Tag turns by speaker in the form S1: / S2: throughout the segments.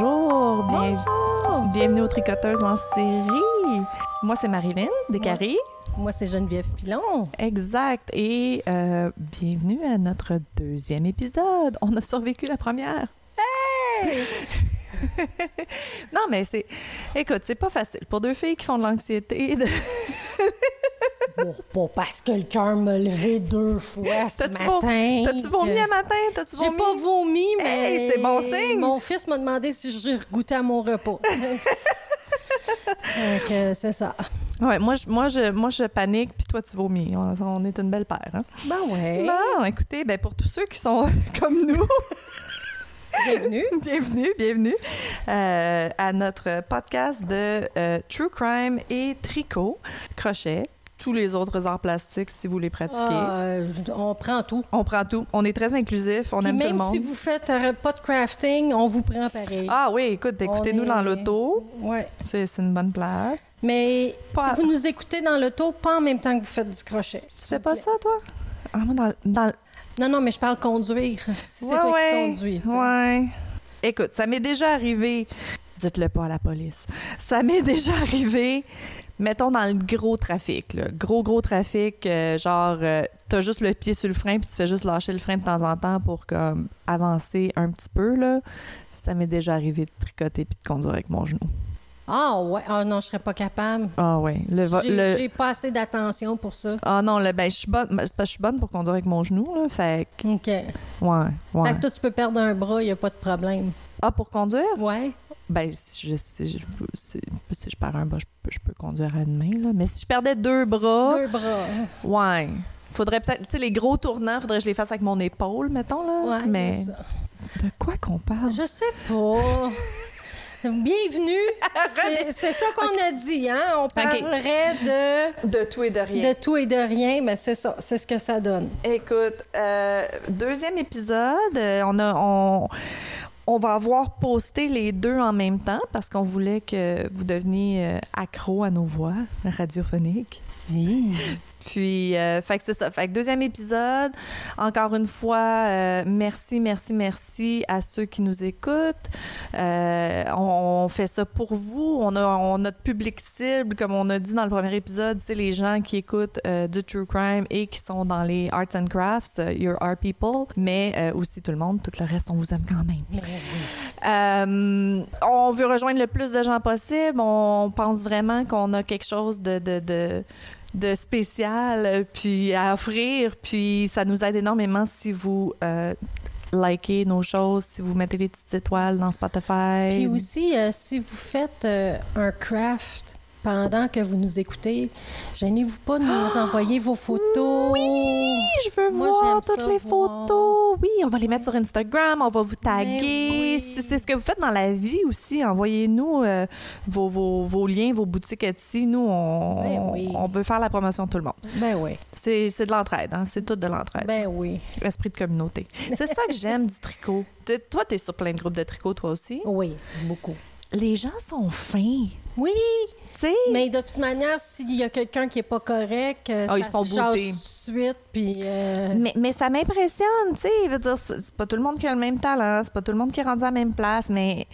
S1: Bonjour, bien-
S2: Bonjour.
S1: bienvenue aux Tricoteuses en série. Moi, c'est Marilyn Descaries.
S2: Moi, c'est Geneviève Pilon.
S1: Exact. Et euh, bienvenue à notre deuxième épisode. On a survécu la première. Hey! non, mais c'est. Écoute, c'est pas facile. Pour deux filles qui font de l'anxiété. de-
S2: Bon, pas parce que le cœur m'a levé deux fois ce
S1: T'as-tu vo-
S2: matin.
S1: T'as-tu vomi à matin? T'as-tu
S2: J'ai pas vomi, mais
S1: Hey, c'est bon signe.
S2: mon fils m'a demandé si j'ai goûté à mon repas. Donc, euh, c'est ça.
S1: Ouais, moi, je, moi, je, moi, je panique, puis toi, tu vomis. On, on est une belle paire. Hein?
S2: Ben ouais.
S1: Bon, écoutez, ben, pour tous ceux qui sont comme nous,
S2: Bienvenue.
S1: bienvenue, bienvenue euh, à notre podcast de euh, True Crime et Tricot, crochet, tous les autres arts plastiques si vous les pratiquez.
S2: Ah, euh, on prend tout.
S1: On prend tout. On est très inclusif. On
S2: Puis
S1: aime tout le
S2: même
S1: monde.
S2: si vous faites euh, pas de crafting, on vous prend pareil.
S1: Ah oui, écoute, écoutez-nous dans l'auto.
S2: Ouais.
S1: C'est c'est une bonne place.
S2: Mais
S1: Pas-
S2: si vous nous écoutez dans l'auto, pas en même temps que vous faites du crochet.
S1: Tu fais pas ça, toi? Ah, moi, dans, dans,
S2: Non, non, mais je parle conduire. Si c'est
S1: Ouais,
S2: toi
S1: ouais.
S2: qui conduis. ça.
S1: Ouais. Écoute, ça m'est déjà arrivé. Dites-le pas à la police. Ça m'est déjà arrivé, mettons dans le gros trafic, là. gros gros trafic, euh, genre euh, t'as juste le pied sur le frein puis tu fais juste lâcher le frein de temps en temps pour comme avancer un petit peu là. Ça m'est déjà arrivé de tricoter puis de conduire avec mon genou.
S2: Ah ouais, ah non, je serais pas capable.
S1: Ah ouais, le,
S2: J'ai
S1: le-
S2: j'ai pas assez d'attention pour ça.
S1: ah non, le, ben je suis bonne, c'est parce que je suis bonne pour conduire avec mon genou là, fait que-
S2: OK.
S1: ouais, ouais.
S2: Fait que toi, tu peux perdre un bras, il a pas de problème.
S1: Ah pour conduire?
S2: Ouais.
S1: Ben, si je, si je, si- si je perds un bras, je peux, je peux conduire à une main, là. Mais si je perdais deux bras,
S2: Deux bras.
S1: ouais. Faudrait peut-être, tu sais, les gros tournants, faudrait que je les fasse avec mon épaule, mettons, là.
S2: Ouais,
S1: mais
S2: ça.
S1: de quoi qu'on parle?
S2: Je sais pas. Bienvenue. C'est- C'est ça qu'on a dit, hein? On parlerait de,
S1: De tout et de rien.
S2: de tout et de rien, mais c'est ça. C'est ce que ça donne.
S1: Écoute, euh, deuxième épisode, euh, on a... On, on va avoir posté les deux en même temps parce qu'on voulait que vous deveniez euh, accro à nos voix radiophoniques. Puis, euh, fait que c'est ça. Fait que deuxième épisode. Encore une fois, euh, merci, merci, merci à ceux qui nous écoutent. Euh, on, on fait ça pour vous. On a on, notre public cible, comme on a dit dans le premier épisode, c'est les gens qui écoutent euh, du true crime et qui sont dans les arts and crafts, euh, your art people, mais euh, aussi tout le monde, tout le reste, on vous aime quand même. Euh, on veut rejoindre le plus de gens possible. On pense vraiment qu'on a quelque chose de, de, de, de spécial puis à offrir. Puis ça nous aide énormément si vous euh, likez nos choses, si vous mettez des petites étoiles dans Spotify.
S2: Puis aussi, euh, si vous faites euh, un craft pendant que vous nous écoutez, gênez-vous pas de nous envoyer vos photos.
S1: Oui, je veux
S2: Moi,
S1: voir toutes
S2: ça
S1: les
S2: voir.
S1: photos. Oui, on va les mettre sur Instagram, on va vous taguer.
S2: oui.
S1: Si c'est ce que vous faites dans la vie aussi, envoyez-nous euh, vos, vos, vos liens, vos boutiques Etsy. Nous, on,
S2: Ben oui.
S1: on veut faire la promotion de tout le monde.
S2: Ben oui.
S1: C'est de l'entraide, hein? c'est tout de l'entraide.
S2: Ben oui.
S1: Esprit de communauté. C'est ça que j'aime du tricot. Toi, tu es sur plein de groupes de tricot, toi aussi?
S2: Oui, beaucoup.
S1: Les gens sont fins.
S2: Oui, Mais de toute manière, s'il y a quelqu'un qui est pas correct, euh,
S1: Ah, ils
S2: ça
S1: se font
S2: se tout de suite, puis... euh,
S1: Mais, mais ça m'impressionne, tu sais. Dire, c'est pas tout le monde qui a le même talent, c'est pas tout le monde qui est rendu à la même place, mais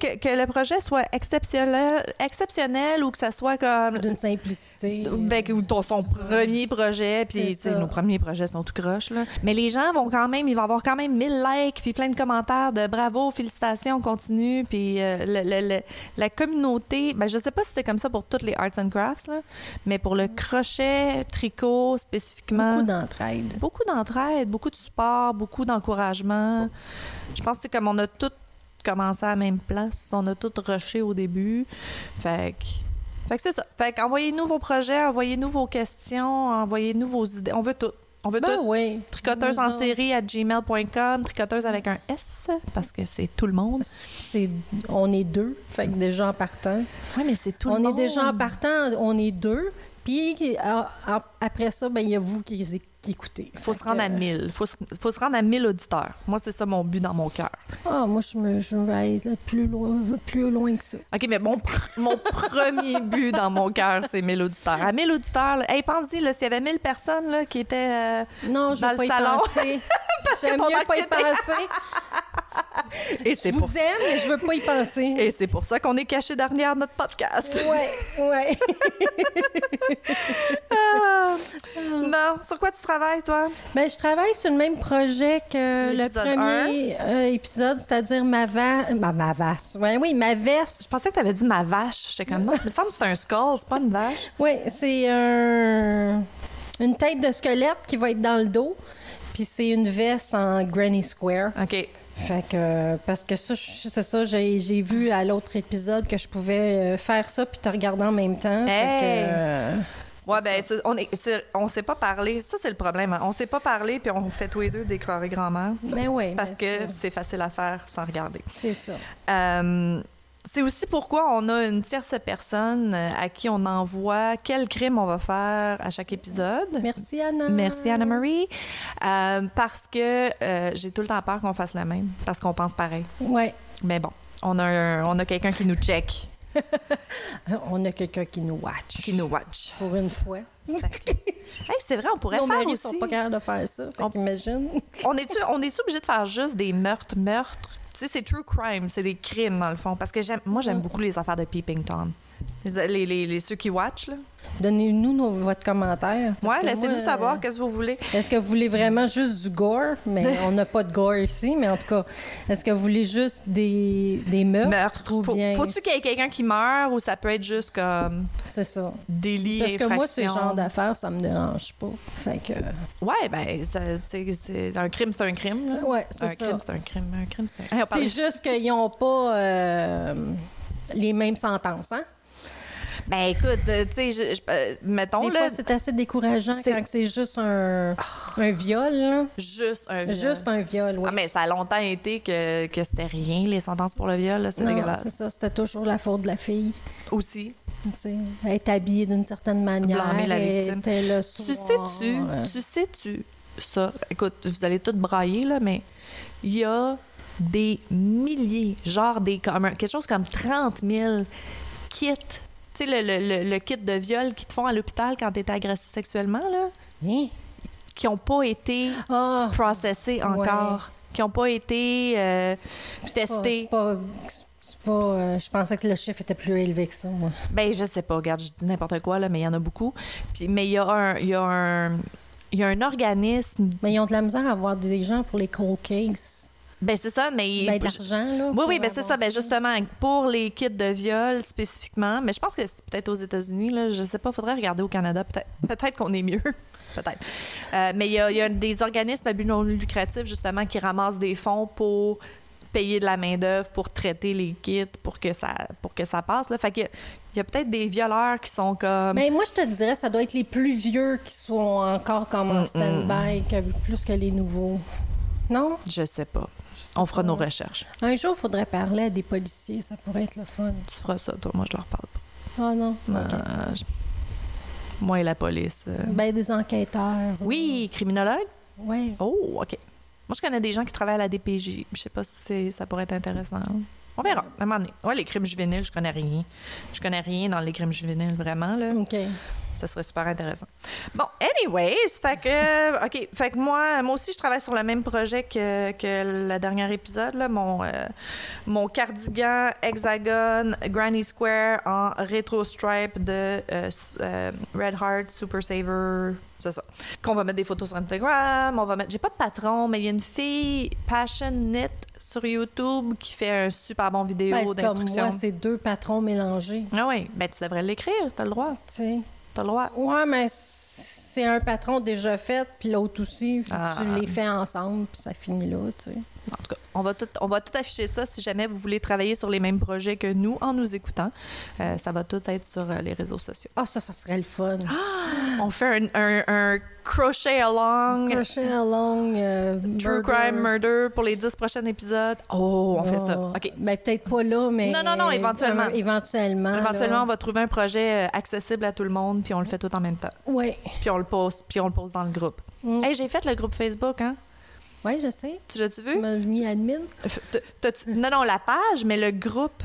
S1: que, que le projet soit exceptionnel, exceptionnel ou que ça soit comme.
S2: d'une simplicité.
S1: Ben, ou ton, son premier projet, puis nos premiers projets sont tout croches, là. Mais les gens vont quand même, ils vont avoir quand même 1000 likes, puis plein de commentaires de bravo, félicitations, on continue, puis euh, le- le- le- la communauté, ben je sais pas si c'est comme ça pour toutes les arts and crafts, là, mais pour le crochet, tricot spécifiquement.
S2: Beaucoup d'entraide.
S1: Beaucoup d'entraide, beaucoup de support, beaucoup d'encouragement. Je pense que c'est comme on a tous commencé à la même place, on a tous rushé au début. Fait que, fait que c'est ça. Fait qu'envoyez-nous vos projets, envoyez-nous vos questions, envoyez-nous vos idées. On veut tout. On veut
S2: Ben
S1: tout.
S2: oui.
S1: Tricoteuse en série à gmail.com, tricoteuse avec un S, parce que c'est tout le monde.
S2: C'est, on est deux, fait que déjà en partant.
S1: Oui, mais c'est tout
S2: on
S1: le
S2: est
S1: monde.
S2: déjà en partant, on est deux. Puis a- après ça, ben il y a vous qui,
S1: Il faut se rendre à
S2: que-
S1: 1000. Il faut, se- faut se rendre à 1000 auditeurs. Moi, c'est ça mon but dans mon cœur.
S2: Ah, moi, je me, je vais aller plus loin, plus loin que ça.
S1: OK, mais mon, mon premier but dans mon cœur, c'est 1000 auditeurs. À 1000 auditeurs, là, hey, pense-y, s'il y avait 1000 personnes là, qui étaient euh,
S2: Non, je
S1: dans le
S2: pas y
S1: salon.
S2: penser.
S1: Parce que
S2: J'aime mieux pas y penser.
S1: Et c'est
S2: Je
S1: pour
S2: vous aime, mais je veux pas y penser.
S1: Et c'est pour ça qu'on est caché derrière notre podcast.
S2: Ouais, ouais.
S1: Ah. Bon, sur quoi tu travailles, toi?
S2: Ben, je travaille sur le même projet que le premier euh, épisode, c'est-à-dire ma va... ma, ma vasse. Ouais, oui, ma veste.
S1: Je pensais que tu avais dit ma vache. J'étais comme, non, il me semble que c'est un skull, c'est pas une vache.
S2: Oui, c'est un... une tête de squelette qui va être dans le dos. Puis c'est une veste en Granny Square.
S1: OK.
S2: Fait que, parce que ça, c'est ça, j'ai j'ai vu à l'autre épisode que je pouvais euh, faire ça puis te regarder en même temps.
S1: Hey!
S2: euh,
S1: Ouais, ben, on est, on s'est pas parlé. Ça, c'est le problème. hein. On s'est pas parlé, puis on fait tous les deux des grand-mère.
S2: Ben oui,
S1: Parce
S2: ben
S1: que c'est facile à faire sans regarder.
S2: C'est ça.
S1: Euh, c'est aussi pourquoi on a une tierce personne euh, à qui on envoie quel crime on va faire à chaque épisode.
S2: Merci, Anna.
S1: Merci Anna-Marie. Euh, parce que euh, j'ai tout le temps peur qu'on fasse la même, parce qu'on pense pareil.
S2: Ouais.
S1: Mais bon, on a, un- on a quelqu'un qui nous check,
S2: On a quelqu'un qui nous watch.
S1: qui nous watch.
S2: Pour une fois.
S1: Hey, c'est vrai, on pourrait
S2: Nos
S1: faire
S2: maris
S1: aussi.
S2: sont pas capables de faire ça. Fait
S1: On-
S2: qu'imagine.
S1: On est-tu on est obligé de faire juste des meurtres, meurtres? Sais, c'est true crime, c'est des crimes dans le fond. Parce que j'aime, moi, j'aime beaucoup les affaires de Peeping Tom. Les, les, les- ceux qui watch.
S2: Donnez-nous votre commentaire. que
S1: laissez-nous savoir
S2: euh,
S1: qu'est-ce que vous voulez.
S2: Est-ce que vous voulez vraiment juste du gore? Mais on n'a pas de gore ici, mais en tout cas, est-ce que vous voulez juste des, des meurtres?
S1: Meurtre.
S2: ou
S1: Faut,
S2: bien-
S1: faut-tu qu'il y ait quelqu'un qui meurt ou ça peut être juste comme
S2: C'est ça.
S1: délit,
S2: Parce que moi, ce genre d'affaires, ça me dérange pas. Fait que.
S1: Ouais, ben, ça, un crime, c'est un crime. Là.
S2: Ouais, c'est
S1: un
S2: ça.
S1: crime, c'est un crime. Un crime, c'est. Hey, on
S2: C'est juste qu'ils n'ont pas euh, les mêmes sentences, hein?
S1: Ben, écoute, euh, tu sais, euh, mettons,
S2: Des
S1: là,
S2: fois, c'est assez décourageant
S1: c'est-
S2: quand c'est juste un, un viol, là.
S1: juste un viol.
S2: Juste un viol, oui.
S1: Ah, mais ça a longtemps été que, que c'était rien, les sentences pour le viol, là, c'est dégueulasse.
S2: c'est ça, c'était toujours la faute de la fille.
S1: Aussi.
S2: tu sais. Elle est habillée d'une certaine manière.
S1: Blâmer la victime. Tu sais-tu,
S2: euh,
S1: tu sais-tu ça? Écoute, vous allez tout brailler, là, mais il y a des milliers, genre des, comme quelque chose comme 30 000 kits. Tu sais, le, le- le- le kit de viol qu'ils te font à l'hôpital quand tu es agressé sexuellement, là,
S2: Hein?
S1: qui n'ont pas été
S2: Ah,
S1: processés encore, qui n'ont pas été euh, testés.
S2: pas- pas, euh, je pensais que le chiffre était plus élevé que ça, moi.
S1: Ben, je sais pas, regarde, je dis n'importe quoi, là, mais il y en a beaucoup. Puis, mais il y a un. Il y a un y a un organisme.
S2: Mais ils ont de la misère à avoir des gens pour les cold cases.
S1: Ben, c'est ça, mais.
S2: Ben, de l'argent, là.
S1: Oui, oui, ben c'est ça. Ben justement, pour les kits de viol spécifiquement, mais je pense que c'est peut-être aux États-Unis, là, je sais pas, faudrait regarder au Canada. Peut-être peut-être qu'on est mieux. peut-être. Euh, mais il y, a, il y a des organismes à but non lucratif, justement, qui ramassent des fonds pour payer de la main-d'œuvre, pour traiter les kits, pour que ça, pour que ça passe. Là. Fait que il y a peut-être des violeurs qui sont comme.
S2: Mais moi, je te dirais, ça doit être les plus vieux qui sont encore comme en stand-by, que- plus que les nouveaux. Non?
S1: Je sais pas. On fera nos recherches.
S2: Un jour, il faudrait parler à des policiers, ça pourrait être le fun.
S1: Tu feras ça, toi. Moi, je leur parle pas.
S2: Ah non?
S1: Euh, je- Moi et la police. euh.
S2: Ben, des enquêteurs.
S1: Oui, criminologue?
S2: Oui.
S1: Oh, OK. Moi, je connais des gens qui travaillent à la DPJ. Je sais pas si ça pourrait être intéressant. On verra, à un moment donné. Ouais, les crimes juvéniles, je connais rien. Je connais rien dans les crimes juvéniles, vraiment, là.
S2: OK.
S1: Ça serait super intéressant. Bon, anyways, fait que, OK, fait que moi, moi aussi, je travaille sur le même projet que, que le dernier épisode, là, mon, euh, mon cardigan hexagone Granny Square en rétro stripe de euh, euh, Red Heart Super Saver, c'est ça. Qu'on va mettre des photos sur Instagram, on va mettre, j'ai pas de patron, mais il y a une fille Passion Knit sur YouTube qui fait un super bon vidéo
S2: Ben,
S1: d'instruction.
S2: moi, c'est deux patrons mélangés.
S1: Ah oui, ben tu devrais l'écrire, t'as le droit,
S2: Tu sais.
S1: T'as le droit.
S2: Ouais, mais c'est un patron déjà fait, puis l'autre aussi. puis
S1: Ah.
S2: Tu les fais ensemble, puis ça finit là, tu sais.
S1: En tout cas, on va, tout, on va tout afficher ça si jamais vous voulez travailler sur les mêmes projets que nous en nous écoutant. Euh, ça va tout être sur euh, les réseaux sociaux.
S2: Ah, ça, ça serait le fun.
S1: On fait un, un- un crochet along,
S2: Crochet along. euh,
S1: true
S2: murder.
S1: crime murder pour les 10 prochains épisodes. Oh, on fait ça.
S2: Oh.
S1: OK.
S2: Ben, peut-être pas là, mais.
S1: Non, non, non, éventuellement.
S2: Euh, éventuellement.
S1: Éventuellement, on va trouver un projet accessible à tout le monde, puis on le fait tout en même temps.
S2: Oui.
S1: Puis on le poste, puis on le pose dans le groupe.
S2: Mm.
S1: Hey, j'ai fait le groupe Facebook, hein?
S2: Oui, je sais.
S1: Tu l'as-tu vu?
S2: Tu m'as mis admin.
S1: Non, non, la page, mais le groupe.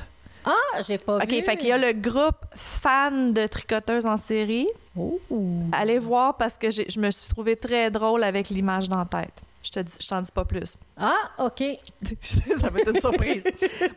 S2: Ah, j'ai pas
S1: OK,
S2: vu.
S1: fait qu'il y a le groupe fan de tricoteuses en série.
S2: Oh.
S1: Allez voir parce que j'ai- je me suis trouvée très drôle avec l'image dans la tête. Je te dis, je t'en dis pas plus.
S2: Ah, OK.
S1: ça va être une surprise.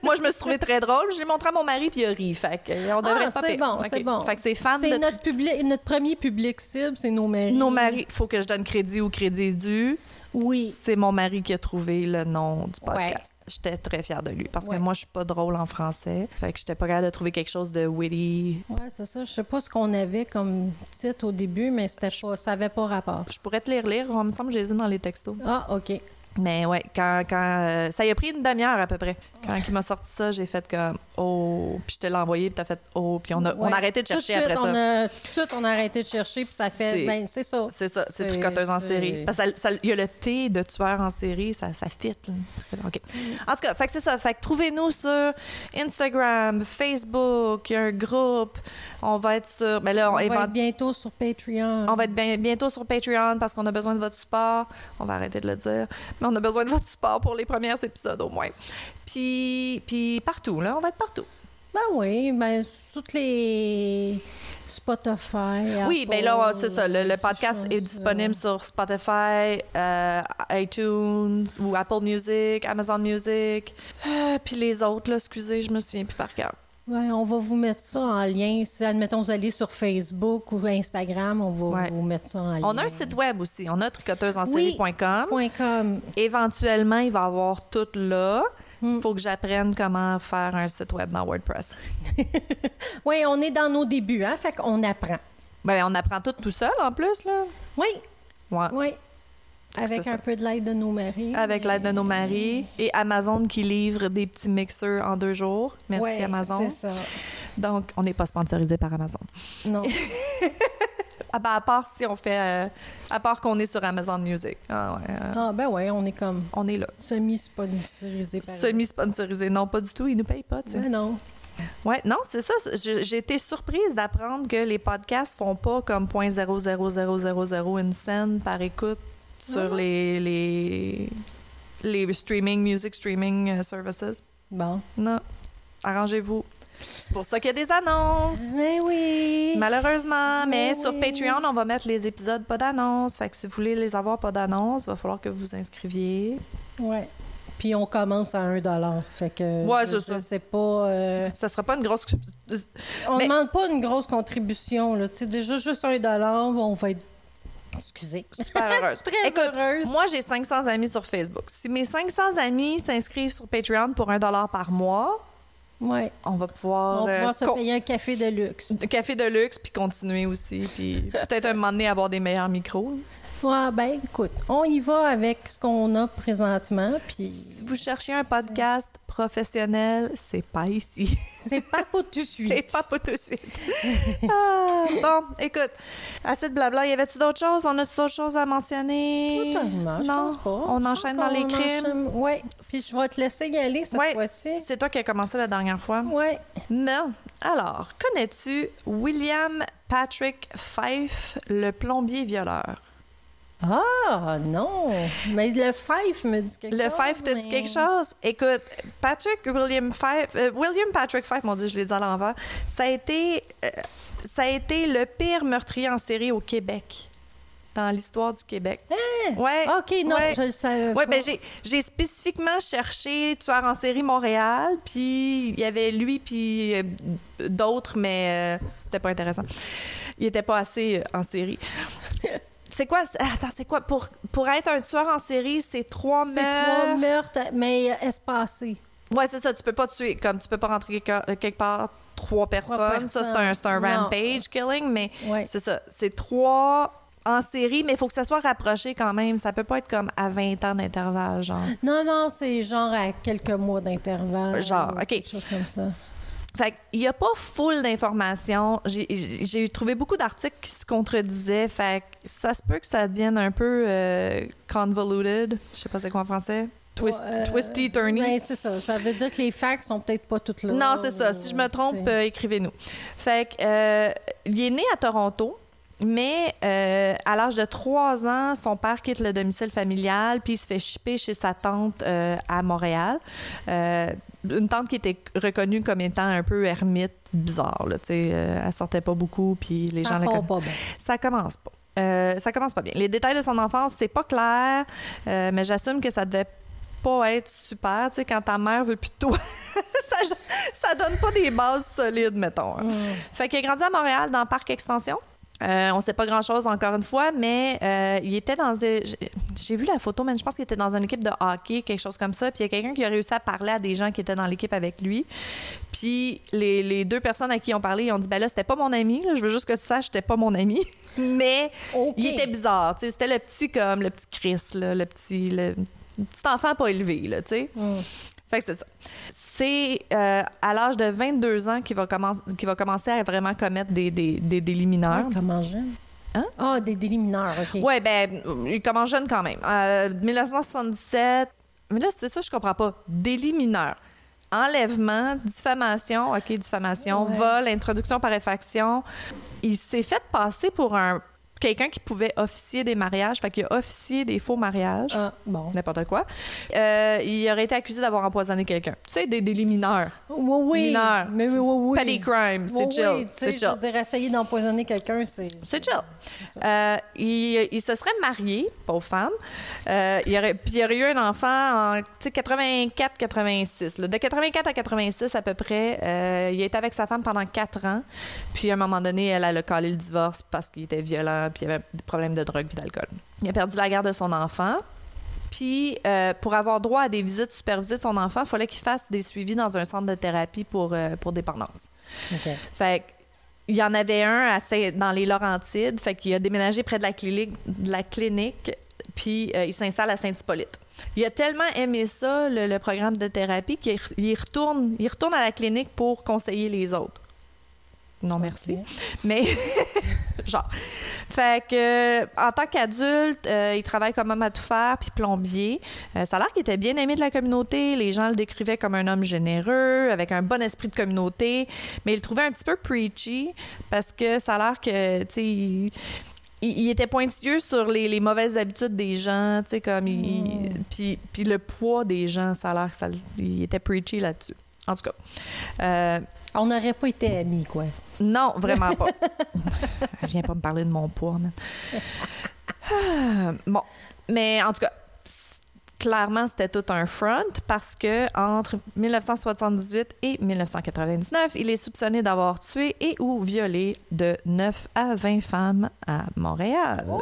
S1: Moi, je me suis trouvée très drôle. Je l'ai montré à mon mari, puis il a ri. Fait que, on devrait
S2: Ah, c'est bon,
S1: OK.
S2: c'est bon.
S1: Fait que c'est fan
S2: C'est
S1: de
S2: notre, public, notre premier public cible, c'est nos maris.
S1: nos maris. Il faut que je donne crédit où crédit est dû.
S2: Oui.
S1: C'est mon mari qui a trouvé le nom du podcast. J'étais très fière de lui parce
S2: Ouais.
S1: que moi, je suis pas drôle en français. Fait que j'étais pas capable de trouver quelque chose de witty.
S2: Ouais, c'est ça. Je sais pas ce qu'on avait comme titre au début, mais c'était pas, ça avait pas rapport.
S1: Je pourrais te les relire. Il me semble que je les ai dans les textos.
S2: Ah, OK.
S1: Mais ouais, quand, quand euh, ça y a pris une demi-heure à peu près. Quand il m'a sorti ça, j'ai fait comme oh, puis je te l'ai envoyé, puis t'as fait oh, puis on a, on a arrêté de
S2: Tout de
S1: chercher
S2: suite,
S1: après
S2: on
S1: ça.
S2: a- tout de suite, on a arrêté de chercher, puis ça fait.
S1: C'est-
S2: Ben, c'est ça.
S1: C'est ça, c'est tricoteuse en série. Parce que ça- il y a le T de tueur en série, ça, ça fit. OK. En tout cas, fait que c'est ça. Fait que trouvez-nous sur Instagram, Facebook, il y a un groupe. On va être sur. Mais là, on,
S2: On va être bientôt sur Patreon.
S1: on va être bien- bientôt sur Patreon parce qu'on a besoin de votre support. On va arrêter de le dire. Mais on a besoin de votre support pour les premiers épisodes au moins. Puis, puis partout, là. On va être partout.
S2: Ben oui, ben, sur toutes les Spotify.
S1: Oui, mais là, c'est ça. Le, podcast est disponible sur Spotify, euh, iTunes ou Apple Music, Amazon Music. Euh, puis les autres, là, excusez, je me souviens plus par cœur.
S2: Ouais, on va vous mettre ça en lien. Si, admettons, vous allez sur Facebook ou Instagram, on va
S1: Ouais.
S2: vous mettre ça en lien.
S1: On a un site web aussi. On a tricoteusensérie.com.
S2: Point com.
S1: Éventuellement, il va y avoir tout là.
S2: Hmm.
S1: Il faut que j'apprenne comment faire un site web dans WordPress.
S2: oui, on est dans nos débuts, hein? Fait qu'on apprend.
S1: Ben, on apprend tout tout seul en plus, là.
S2: Oui,
S1: Ouais.
S2: oui. Avec un peu de l'aide de nos maris.
S1: Avec l'aide de nos maris et Amazon qui livre des petits mixeurs en deux jours. Merci
S2: Ouais,
S1: Amazon.
S2: C'est ça.
S1: Donc, on n'est pas sponsorisé par Amazon.
S2: Non.
S1: Ah ben, à part si on fait. euh, à part qu'on est sur Amazon Music. Ah ouais, euh,
S2: Ah, ben ouais, on est comme
S1: on est là.
S2: semi-sponsorisé par
S1: Semi-sponsorisé. Non, pas du tout. Ils nous payent pas, tu sais.
S2: Ben non.
S1: Ouais, non, c'est ça. J'ai été surprise d'apprendre que les podcasts font pas comme 0.00000 une scène par écoute sur
S2: Ah.
S1: les, les, les streaming, music streaming euh, services.
S2: Bon.
S1: Non. Arrangez-vous. C'est pour ça qu'il y a des annonces.
S2: Mais oui.
S1: Malheureusement, mais sur Patreon, on va mettre les épisodes pas d'annonce. Fait que si vous voulez les avoir pas d'annonce, il va falloir que vous vous inscriviez.
S2: Ouais. Puis on commence à 1 dollar. Fait que.
S1: Ouais,
S2: je-
S1: c'est ça.
S2: C'est pas. euh,
S1: Ça sera pas une grosse.
S2: on
S1: Mais-
S2: demande pas une grosse contribution. Là. Tu sais, déjà, juste 1 dollar, on va être. Excusez.
S1: Super heureuse.
S2: Très
S1: Écoute,
S2: heureuse.
S1: moi, j'ai 500 amis sur Facebook. Si mes 500 amis s'inscrivent sur Patreon pour un dollar par mois,
S2: Ouais.
S1: on va pouvoir.
S2: On va
S1: euh,
S2: se payer un café de luxe.
S1: Café de luxe, puis continuer aussi. Puis peut-être un moment donné avoir des meilleurs micros.
S2: Ouais, ben écoute, on y va avec ce qu'on a présentement. Puis
S1: Si vous cherchez un podcast professionnel, c'est pas ici.
S2: c'est pas pour tout de suite.
S1: C'est pas pour tout de suite. Ah, bon, écoute, assez de blabla. Y avait-tu d'autres choses? On a-tu d'autres choses à mentionner?
S2: Totalement, je
S1: non?
S2: pense pas.
S1: On
S2: Je
S1: enchaîne dans les crimes?
S2: enchaîne- Ouais. Puis je vais te laisser y aller cette
S1: Ouais,
S2: fois-ci.
S1: c'est toi qui as commencé la dernière fois.
S2: Ouais.
S1: Non. Alors, connais-tu William Patrick Fife, le plombier violeur?
S2: Ah, non. Mais le Fife me dit quelque
S1: Le
S2: chose.
S1: Fife te dit
S2: mais-
S1: quelque chose? Écoute, Patrick William Fife, euh, William Patrick Fife, mon Dieu, je l'ai dit à l'envers, ça a été, euh, ça a été le pire meurtrier en série au Québec, dans l'histoire du Québec.
S2: Hein?
S1: Ouais.
S2: OK, non,
S1: ouais.
S2: je le savais
S1: Ouais, ben j'ai, j'ai spécifiquement cherché tueur en série Montréal, puis il y avait lui puis euh, d'autres, mais euh, c'était pas intéressant. Il était pas assez euh, en série. C'est quoi? c'est- Attends, c'est quoi? Pour, pour être un tueur en série, c'est trois
S2: C'est
S1: meurtres.
S2: trois meurtres, mais euh, espacés.
S1: Ouais, c'est ça. Tu peux pas tuer, comme tu peux pas rentrer quelque, quelque part trois personnes. Ça, c'est un, c'est un rampage killing, mais
S2: Ouais.
S1: c'est ça. C'est trois en série, mais il faut que ça soit rapproché quand même. Ça peut pas être comme à 20 ans d'intervalle, genre.
S2: Non, non, c'est genre à quelques mois d'intervalle.
S1: Genre, OK.
S2: Quelque chose comme ça.
S1: Fait qu'il n'y a pas full d'informations. J'ai- trouvé beaucoup d'articles qui se contredisaient. Fait que ça se peut que ça devienne un peu euh, convoluted. Je sais pas c'est quoi en français. Twist,
S2: Euh,
S1: twisty, turny.
S2: Ben, c'est ça. Ça veut dire que les facts sont peut-être pas toutes là.
S1: Non, c'est ça. Si je me trompe, euh, écrivez-nous. Fait que, il est né à Toronto, mais euh, à l'âge de 3 ans, son père quitte le domicile familial, puis il se fait chipper chez sa tante euh, à Montréal. Euh, une tante qui était reconnue comme étant un peu ermite, bizarre. Là, sais, euh, elle sortait pas beaucoup, puis les
S2: Ça
S1: gens la conna-
S2: pas bien.
S1: Ça commence pas. Euh, ça commence pas bien. Les détails de son enfance, c'est pas clair, euh, mais j'assume que ça devait pas être super. Tu sais, quand ta mère veut plus de toi, ça, ça donne pas des bases solides, mettons. hein. Fait qu'il a grandi à Montréal dans Parc Extension. Euh, on sait pas grand-chose encore une fois, mais euh, il était dans... des- j'ai- vu la photo, mais je pense qu'il était dans une équipe de hockey, quelque chose comme ça. Puis il y a quelqu'un qui a réussi à parler à des gens qui étaient dans l'équipe avec lui. Puis les, les deux personnes à qui ils ont parlé, ils ont dit, ben là, c'était pas mon ami. là. Je veux juste que tu saches, c'était pas mon ami. mais il était bizarre. tu sais. C'était le petit comme, le petit Chris, là, le petit... Le, le petit enfant pas élevé, là, tu sais. Fait que c'est ça. C'est euh, à l'âge de 22 ans qu'il va, commencer qu'il va commencer à vraiment commettre des, des, des délits mineurs.
S2: Ouais, comment jeune?
S1: Hein?
S2: Ah, des délits mineurs, OK.
S1: Ouais, ben, il commence jeune quand même. Euh, 1977. Mais là, c'est ça, je comprends pas. Délit mineur. Enlèvement, diffamation, OK, diffamation,
S2: Ouais.
S1: vol, introduction par effraction. Il s'est fait passer pour un quelqu'un qui pouvait officier des mariages. Fait qu'il a officié des faux mariages.
S2: Ah, bon.
S1: N'importe quoi. Euh, il aurait été accusé d'avoir empoisonné quelqu'un. Tu sais, des délits mineurs.
S2: Oui, oui.
S1: Mineur.
S2: Mais oui, oui, oui.
S1: Petty crime, c'est
S2: Oui,
S1: chill,
S2: oui,
S1: c'est
S2: Je
S1: chill.
S2: veux dire, essayer d'empoisonner quelqu'un, c'est...
S1: C'est chill.
S2: C'est ça.
S1: Euh, il, il se serait marié, pauvre femme. Euh, il aurait, puis il aurait eu un enfant en 84-86. De 84 à 86 à peu près. Euh, il a été avec sa femme pendant quatre ans. Puis à un moment donné, elle, elle a calé le divorce parce qu'il était violent, puis il y avait des problèmes de drogue et d'alcool. Il a perdu la garde de son enfant. Puis, euh, pour avoir droit à des visites supervisées de son enfant, il fallait qu'il fasse des suivis dans un centre de thérapie pour, euh, pour dépendance.
S2: OK.
S1: Fait il y en avait un à Saint- dans les Laurentides. Fait qu'il a déménagé près de la clinique, de la clinique puis euh, il s'installe à Saint-Hippolyte. Il a tellement aimé ça, le, le programme de thérapie, qu'il re- il retourne, il retourne à la clinique pour conseiller les autres. Non, merci. Mais, genre. Fait que, en tant qu'adulte, euh, il travaille comme homme à tout faire, puis plombier. Euh, ça a l'air qu'il était bien aimé de la communauté. Les gens le décrivaient comme un homme généreux, avec un bon esprit de communauté. Mais il le trouvait un petit peu preachy, parce que ça a l'air que, tu sais, il, était pointilleux sur les, les mauvaises habitudes des gens, tu sais, comme il. Puis, puis le poids des gens, ça a l'air que ça. Il était preachy là-dessus. En tout cas. Euh,
S2: On n'aurait pas été amis, quoi.
S1: non, vraiment pas. Viens pas me parler de mon poids, man. Ah, bon, mais en tout cas, clairement, c'était tout un front parce que entre 1978 et 1999, il est soupçonné d'avoir tué et ou violé de 9 à 20 femmes à Montréal.
S2: Oh,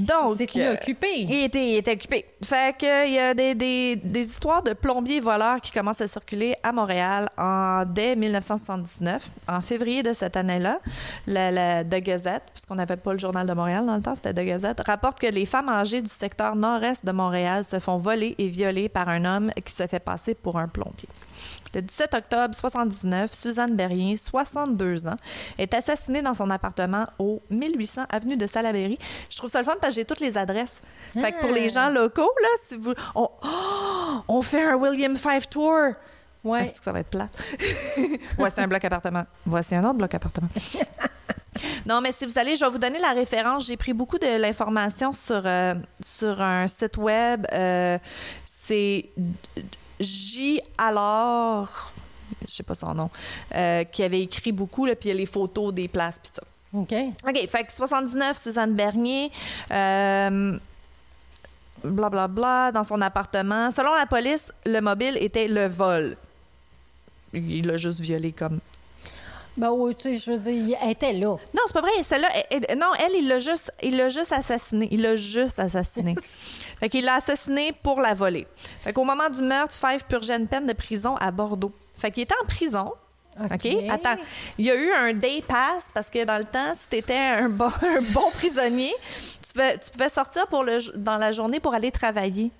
S1: Donc,
S2: il tenu
S1: euh,
S2: occupé.
S1: Il était, il était occupé. Fait que il y a des, des- des histoires de plombiers voleurs qui commencent à circuler à Montréal en, dès 1979. En février de cette année-là, la, la The Gazette, puisqu'on n'avait pas le journal de Montréal dans le temps, c'était The Gazette, rapporte que les femmes âgées du secteur nord-est de Montréal se font voler et violer par un homme qui se fait passer pour un plombier. Le 17 octobre 79, Suzanne Berrien, 62 ans, est assassinée dans son appartement au 1800 avenue de Salaberry. Je trouve ça le fun parce que j'ai toutes les adresses. Fait que pour les gens locaux, là, si vous... On, Oh! on fait un William Five Tour!
S2: Ouais.
S1: Est-ce que ça va être plat? Voici un bloc appartement. Voici un autre bloc appartement. Non, mais si vous allez, je vais vous donner la référence. J'ai pris beaucoup de l'information sur, euh, sur un site web. Euh, c'est J. Alors, je sais pas son nom, euh, qui avait écrit beaucoup, là, puis il y a les photos des places, puis tout ça.
S2: OK.
S1: OK, fait que 79, Suzanne Bernier, euh, blablabla, dans son appartement. Selon la police, le mobile était le vol. Il l'a juste violé comme.
S2: Ben oui, tu sais, je veux dire, elle était là.
S1: Non, c'est pas vrai. Celle-là, elle- elle- non, elle, il l'a juste, il l'a juste assassiné. Il l'a juste assassiné. fait qu'il l'a assassiné pour la voler. Fait qu'au moment du meurtre, Five purgeait une peine de prison à Bordeaux. Fait qu'il était en prison.
S2: OK?
S1: OK? Attends. Il y a eu un day pass parce que dans le temps, si tu étais un bon, un bon prisonnier, tu pouvais, tu pouvais sortir pour le, dans la journée pour aller travailler.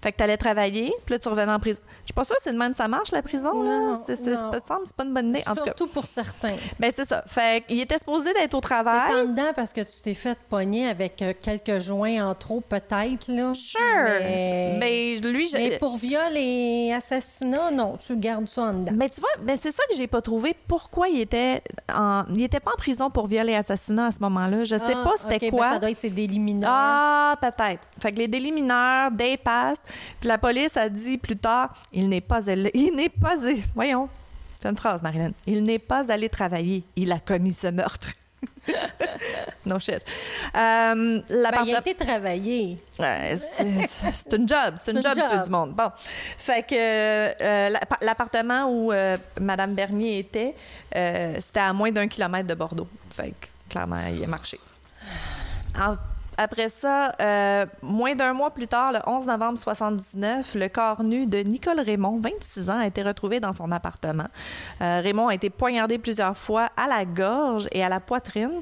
S1: Fait que tu allais travailler, puis là, tu revenais en prison. Je suis pas sûre que c'est de même ça marche, la prison. là. C'est, c'est, semble c'est pas une bonne idée. En tout cas,
S2: Surtout pour certains.
S1: ben, c'est ça. Fait qu'il était supposé d'être au
S2: T'es
S1: travail.
S2: en dedans parce que tu t'es fait pogner avec euh, quelques joints en trop, peut-être, là.
S1: Sure.
S2: Mais,
S1: Ben, lui, je-
S2: mais pour viol et assassinat, non, tu gardes ça en dedans.
S1: Mais tu vois, ben c'est ça que j'ai pas trouvé. Pourquoi il était en... il était pas en prison pour viol et assassinat à ce moment-là? Je sais
S2: Ah,
S1: pas c'était
S2: ben
S1: quoi.
S2: ça doit être ses délits mineurs.
S1: Ah, peut-être. Fait que les délits mineurs, day passed. Puis la police a dit plus tard, il n'est pas allé. Il n'est pas. Voyons. C'est une phrase, Marilyn. Il n'est pas allé travailler. Il a commis ce meurtre. no shit. Euh,
S2: ben, il a été travaillé.
S1: c'est une job. C'est une job, job. du monde. Bon. Fait que euh, l'appartement où euh, Mme Bernier était, c'était à moins d'un kilomètre de Bordeaux. Fait que clairement, il a marché. Après ça, euh, moins d'un mois plus tard, le 11 novembre 79, le corps nu de Nicole Raymond, 26 ans, a été retrouvé dans son appartement. Euh, Raymond a été poignardé plusieurs fois à la gorge et à la poitrine.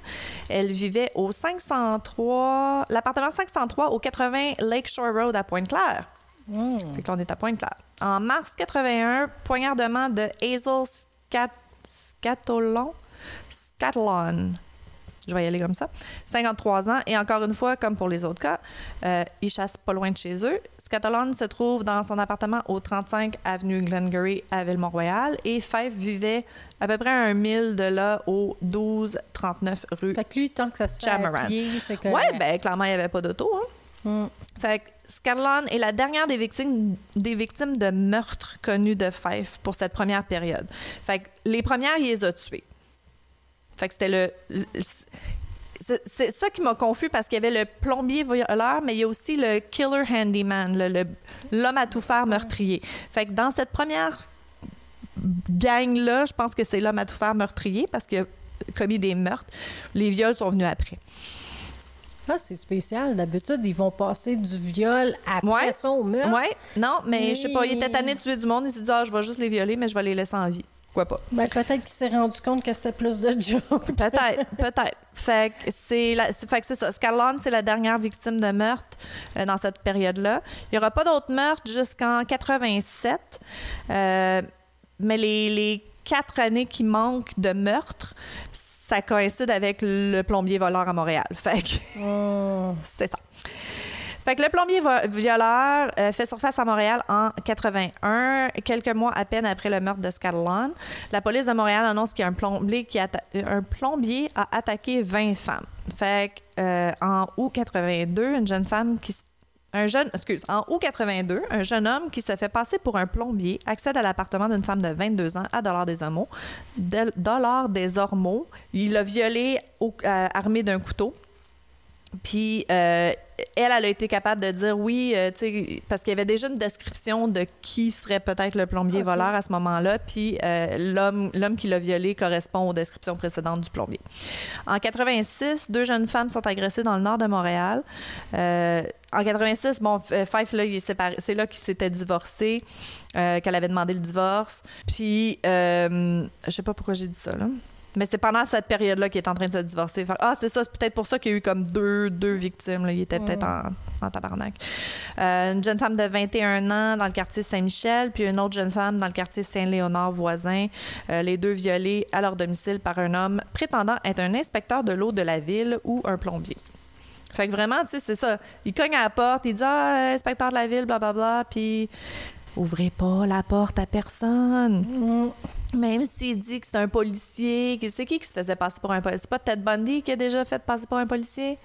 S1: Elle vivait au 503, l'appartement 503 au 80 Lakeshore Road à Pointe-Claire. Mmh. Fait que est à Pointe-Claire. En mars 81, poignardement de Hazel Scatolon? Scatolon je vais y aller comme ça. 53 ans. Et encore une fois, comme pour les autres cas, euh, ils chassent pas loin de chez eux. Scatolon se trouve dans son appartement au 35 avenue Glengarry à Ville-Mont-Royal et Fife vivait à peu près un mille de là au 1239 rue.
S2: Fait que lui, tant que ça se fait à pied, c'est
S1: Oui, bien, clairement, il n'y avait pas d'auto. Hein? Mm. Fait que Scatolon est la dernière des victimes, des victimes de meurtres connues de Fife pour cette première période. Fait que les premières, il les a tuées. Fait que c'était le, c'est ça qui m'a confus parce qu'il y avait le plombier violeur, mais il y a aussi le killer handyman, l'homme à tout faire meurtrier. Fait que dans cette première gang-là, je pense que c'est l'homme à tout faire meurtrier parce qu'il a commis des meurtres. Les viols sont venus après.
S2: Ah, c'est spécial. D'habitude, ils vont passer du viol après son meurtre.
S1: Oui, non, mais je sais pas, il était tanné de tuer du monde. Il s'est dit, ah, je vais juste les violer, mais je vais les laisser en vie pas.
S2: Ben, peut-être qu'il s'est rendu compte que c'était plus de job.
S1: peut-être, peut-être. Fait que c'est fait que c'est ça. C'est la dernière victime de meurtre euh, dans cette période-là. Il n'y aura pas d'autres meurtres jusqu'en 87. Euh, mais les, les, quatre années qui manquent de meurtre, ça coïncide avec le plombier voleur à Montréal. Fait que oh. c'est ça. Fait que le plombier violeur euh, fait surface à Montréal en 81, quelques mois à peine après le meurtre de Scathlon. La police de Montréal annonce qu'il plombier qui a, un plombier a attaqué 20 femmes. Fait que, euh, en août 82, une jeune femme qui un jeune, excuse, en août 82, un jeune homme qui se fait passer pour un plombier accède à l'appartement d'une femme de 22 ans à Dollar des Ormeaux. Dollar des Ormeaux. Il l'a violée euh, armé d'un couteau. Puis euh, elle, elle a été capable de dire oui, euh, parce qu'il y avait déjà une description de qui serait peut-être le plombier voleur à ce moment-là, puis euh, l'homme, l'homme qui l'a violé correspond aux descriptions précédentes du plombier. En 86, deux jeunes femmes sont agressées dans le nord de Montréal. en 86, bon, Fife, là, il est séparé. C'est là qu'il s'était divorcé, qu'elle avait demandé le divorce. Puis, je sais pas pourquoi j'ai dit ça, là. Mais c'est pendant cette période-là qu'il est en train de se divorcer. ah, c'est ça, c'est peut-être pour ça qu'il y a eu comme deux, deux victimes. Il était peut-être en, en, tabarnak. Euh, une jeune femme de 21 ans dans le quartier Saint-Michel, puis une autre jeune femme dans le quartier Saint-Léonard voisin. Euh, les deux violées à leur domicile par un homme prétendant être un inspecteur de l'eau de la ville ou un plombier. Fait que vraiment, tu sais, c'est ça. Il cogne à la porte, il dit Ah, inspecteur de la ville, blablabla, bla, bla, puis ouvrez pas la porte à personne. Même s'il dit que c'est un policier, c'est qui qui se faisait passer pour un policier? C'est pas Ted Bundy qui a déjà fait passer pour un policier?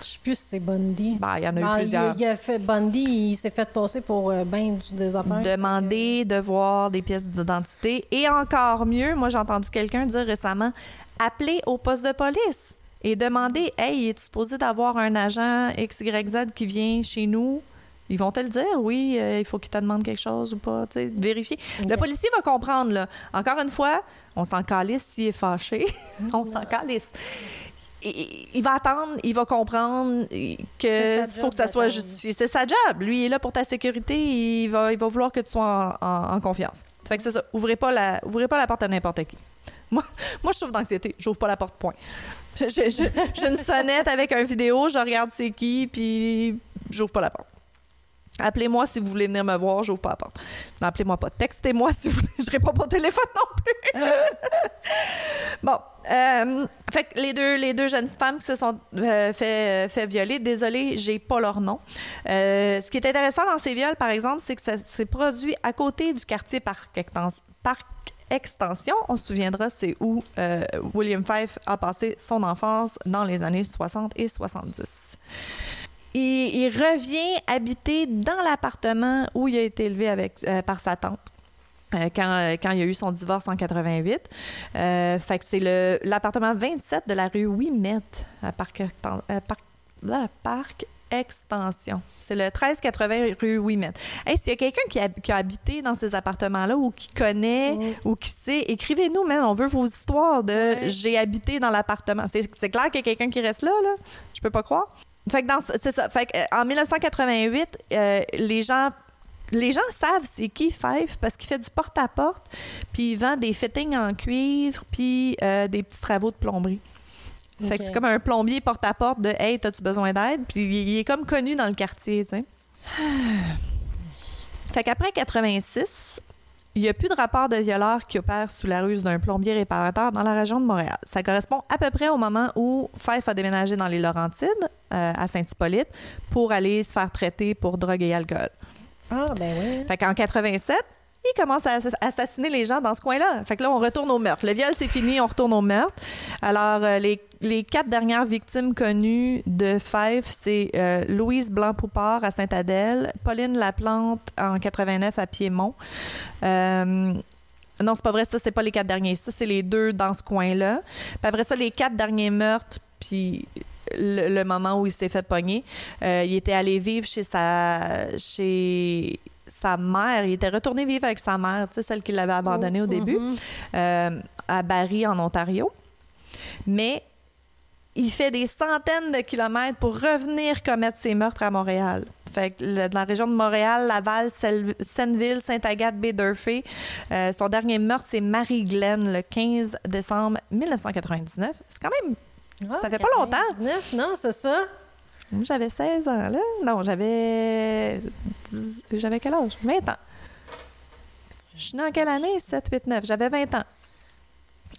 S2: Je sais plus si c'est Bundy.
S1: Ben, il y en a eu ben, plusieurs.
S2: Il, a fait Bundy, il s'est fait passer pour euh, ben des affaires.
S1: Demander de voir des pièces d'identité. Et encore mieux, moi j'ai entendu quelqu'un dire récemment, appeler au poste de police et demander, hey, es-tu supposé d'avoir un agent XYZ qui vient chez nous? Ils vont te le dire, oui, euh, il faut qu'il te demande quelque chose ou pas, tu sais, vérifier. Le policier va comprendre, là. Encore une fois, on s'en calisse s'il est fâché. on s'en calisse. Il, va attendre, il va comprendre que faut que ça soit justifié. C'est sa job. Lui, il est là pour ta sécurité. Il va, il va vouloir que tu sois en, confiance. Fait que c'est ça. Ouvrez pas la, ouvrez pas la porte à n'importe qui. Moi, moi, je souffre d'anxiété. J'ouvre pas la porte, point. J'ai une sonnette avec un vidéo, je regarde c'est qui, puis j'ouvre pas la porte. Appelez-moi si vous voulez venir me voir, j'ouvre pas la porte. Appelez-moi pas. Textez-moi si vous voulez. Je réponds pas au téléphone non plus. bon. Euh, fait que les deux, les deux jeunes femmes qui se sont euh, fait, fait violer, désolée, j'ai pas leur nom. Euh, ce qui est intéressant dans ces viols, par exemple, c'est que ça s'est produit à côté du quartier Parc, Extension. On se souviendra, c'est où William Fife a passé son enfance dans les années 60 et 70 il, il revient habiter dans l'appartement où il a été élevé avec, euh, par sa tante. euh, quand, euh, quand il y a eu son divorce en 88. Euh, fait que c'est le- l'appartement 27 de la rue Ouimet à Parc, à Parc, là, Parc Extension. C'est le 1380 rue Ouimet. Hey, s'il y a quelqu'un qui a, qui a habité dans ces appartements-là ou qui connaît ou qui sait, écrivez-nous, man. On veut vos histoires de j'ai habité dans l'appartement. C'est c'est clair qu'il y a quelqu'un qui reste là, là. Je peux pas croire. Fait que dans, c'est ça. Fait que, euh, en 1988, euh, les gens les gens savent c'est qui Fife parce qu'il fait du porte-à-porte, puis il vend des fittings en cuivre, puis euh, des petits travaux de plomberie. Fait que c'est comme un plombier porte-à-porte de Hey, t'as-tu besoin d'aide? Puis il, il est comme connu dans le quartier, tu sais. Fait qu'après 86, il n'y a plus de rapport de violeurs qui opèrent sous la ruse d'un plombier réparateur dans la région de Montréal. Ça correspond à peu près au moment où Fife a déménagé dans les Laurentides, euh, à Saint-Hippolyte, pour aller se faire traiter pour drogue et alcool.
S2: Ah, ben oui.
S1: Fait qu'en 87, il commence à ass- assassiner les gens dans ce coin-là. Fait que là, on retourne au meurtre. Le viol, c'est fini, on retourne au meurtre. Alors, euh, les, les quatre dernières victimes connues de Fife, c'est euh, Louise Blanc-Poupard à Sainte-Adèle, Pauline Laplante en 89 à Piémont. Euh, non, c'est pas vrai, ça, c'est pas les quatre derniers. Ça, c'est les deux dans ce coin-là. Puis après ça, les quatre derniers meurtres, puis le, le moment où il s'est fait pogner, il était allé vivre chez sa, chez sa mère. Il était retourné vivre avec sa mère, celle qui l'avait abandonné au début, euh, à Barrie, en Ontario. Mais il fait des centaines de kilomètres pour revenir commettre ses meurtres à Montréal. Fait que le- dans la région de Montréal, Laval, Senneville, Sainte-Agathe, Baie-Durfee. Euh, son dernier meurtre, c'est Marie-Glenn, le 15 décembre 1999. C'est quand même...
S2: Ah,
S1: ça fait pas longtemps.
S2: 99, non, c'est ça?
S1: J'avais 16 ans, là. Non, j'avais... 10 J'avais quel âge? 20 ans. Je suis née en quelle année? 7, 8, 9. J'avais 20 ans.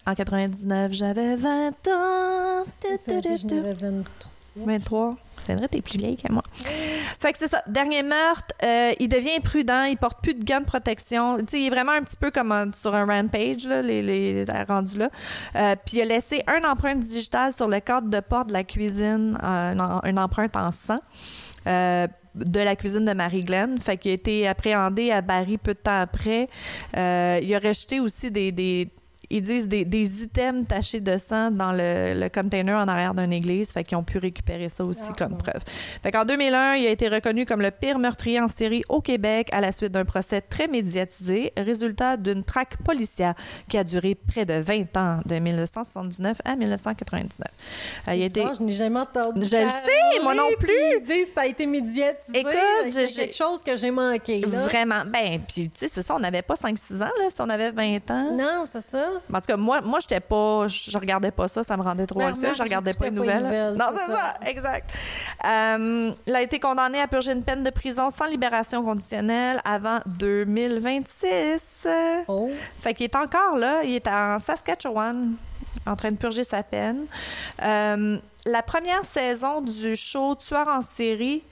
S1: En 99, j'avais 20 ans. Tu, tu, tu,
S2: n'avais 23.
S1: 23. C'est vrai, t'es plus vieille que moi. Fait que c'est ça. Dernier meurtre, euh, il devient prudent, il porte plus de gants de protection. Tu sais, il est vraiment un petit peu comme sur un rampage, là, les, les, rendu là. Euh, puis il a laissé un empreinte digitale sur le cadre de porte de la cuisine, euh, une, empreinte en sang. de la cuisine de Marie-Glenn. Fait qu'il a été appréhendé à Barry peu de temps après. Il aurait jeté aussi des, des- ils disent des, des items tachés de sang dans le, le container en arrière d'une église. Fait qu'ils ont pu récupérer ça aussi
S2: Ah,
S1: comme
S2: bon.
S1: preuve. Fait qu'en 2001, il a été reconnu comme le pire meurtrier en série au Québec à la suite d'un procès très médiatisé, résultat d'une traque policière qui a duré près de 20 ans, de 1979 à 1999. Euh, il a été...
S2: Je n'ai jamais entendu.
S1: Je le sais, moi non plus.
S2: Ils disent ça a été médiatisé.
S1: Écoute, j'ai-
S2: quelque chose que j'ai manqué. Là.
S1: Vraiment. Ben, puis, tu sais, c'est ça, on n'avait pas 5-6 ans, là, si on avait 20 ans.
S2: Non, c'est ça.
S1: En tout cas, moi, moi j'étais pas. Je regardais pas ça, ça me rendait trop
S2: Ben,
S1: anxieux. Je regardais pas les nouvelles.
S2: nouvelles,
S1: non,
S2: c'est
S1: ça.
S2: ça.
S1: exact. Euh, il a été condamné à purger une peine de prison sans libération conditionnelle avant 2026.
S2: Oh.
S1: Fait qu'il est encore là. Il est en Saskatchewan en train de purger sa peine. Euh, la première saison du show Tueur en série,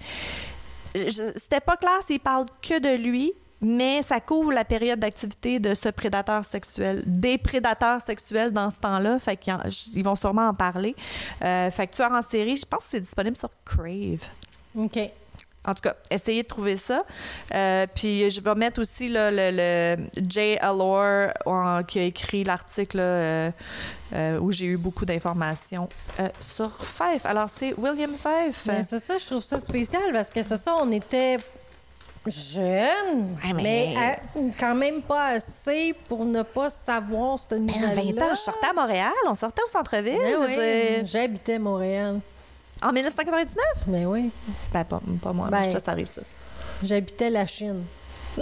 S1: c'était pas clair s'il parle que de lui, mais ça couvre la période d'activité de ce prédateur sexuel, des prédateurs sexuels dans ce temps-là. Fait qu'ils en- ils vont sûrement en parler. Euh, fait que Tueur en série, je pense que c'est disponible sur Crave.
S2: OK.
S1: En tout cas, essayez de trouver ça. Euh, puis je vais mettre aussi là, le, le Jay Allure en- qui a écrit l'article euh, euh, où j'ai eu beaucoup d'informations euh, sur Fife. Alors, c'est William Fife.
S2: Ben, c'est ça, je trouve ça spécial parce que c'est ça, on était jeunes,
S1: Ah, mais-
S2: quand même pas assez pour ne pas savoir cette
S1: Ben, à
S2: nouvelle
S1: 20 ans, je sortais à Montréal, on sortait au centre-ville. je veux dire.
S2: J'habitais Montréal.
S1: En 1999?
S2: Mais oui,
S1: Ben, pas, pas moi,
S2: Ben,
S1: mais ça, ça arrive ça.
S2: j'habitais la Chine.
S1: Mmh.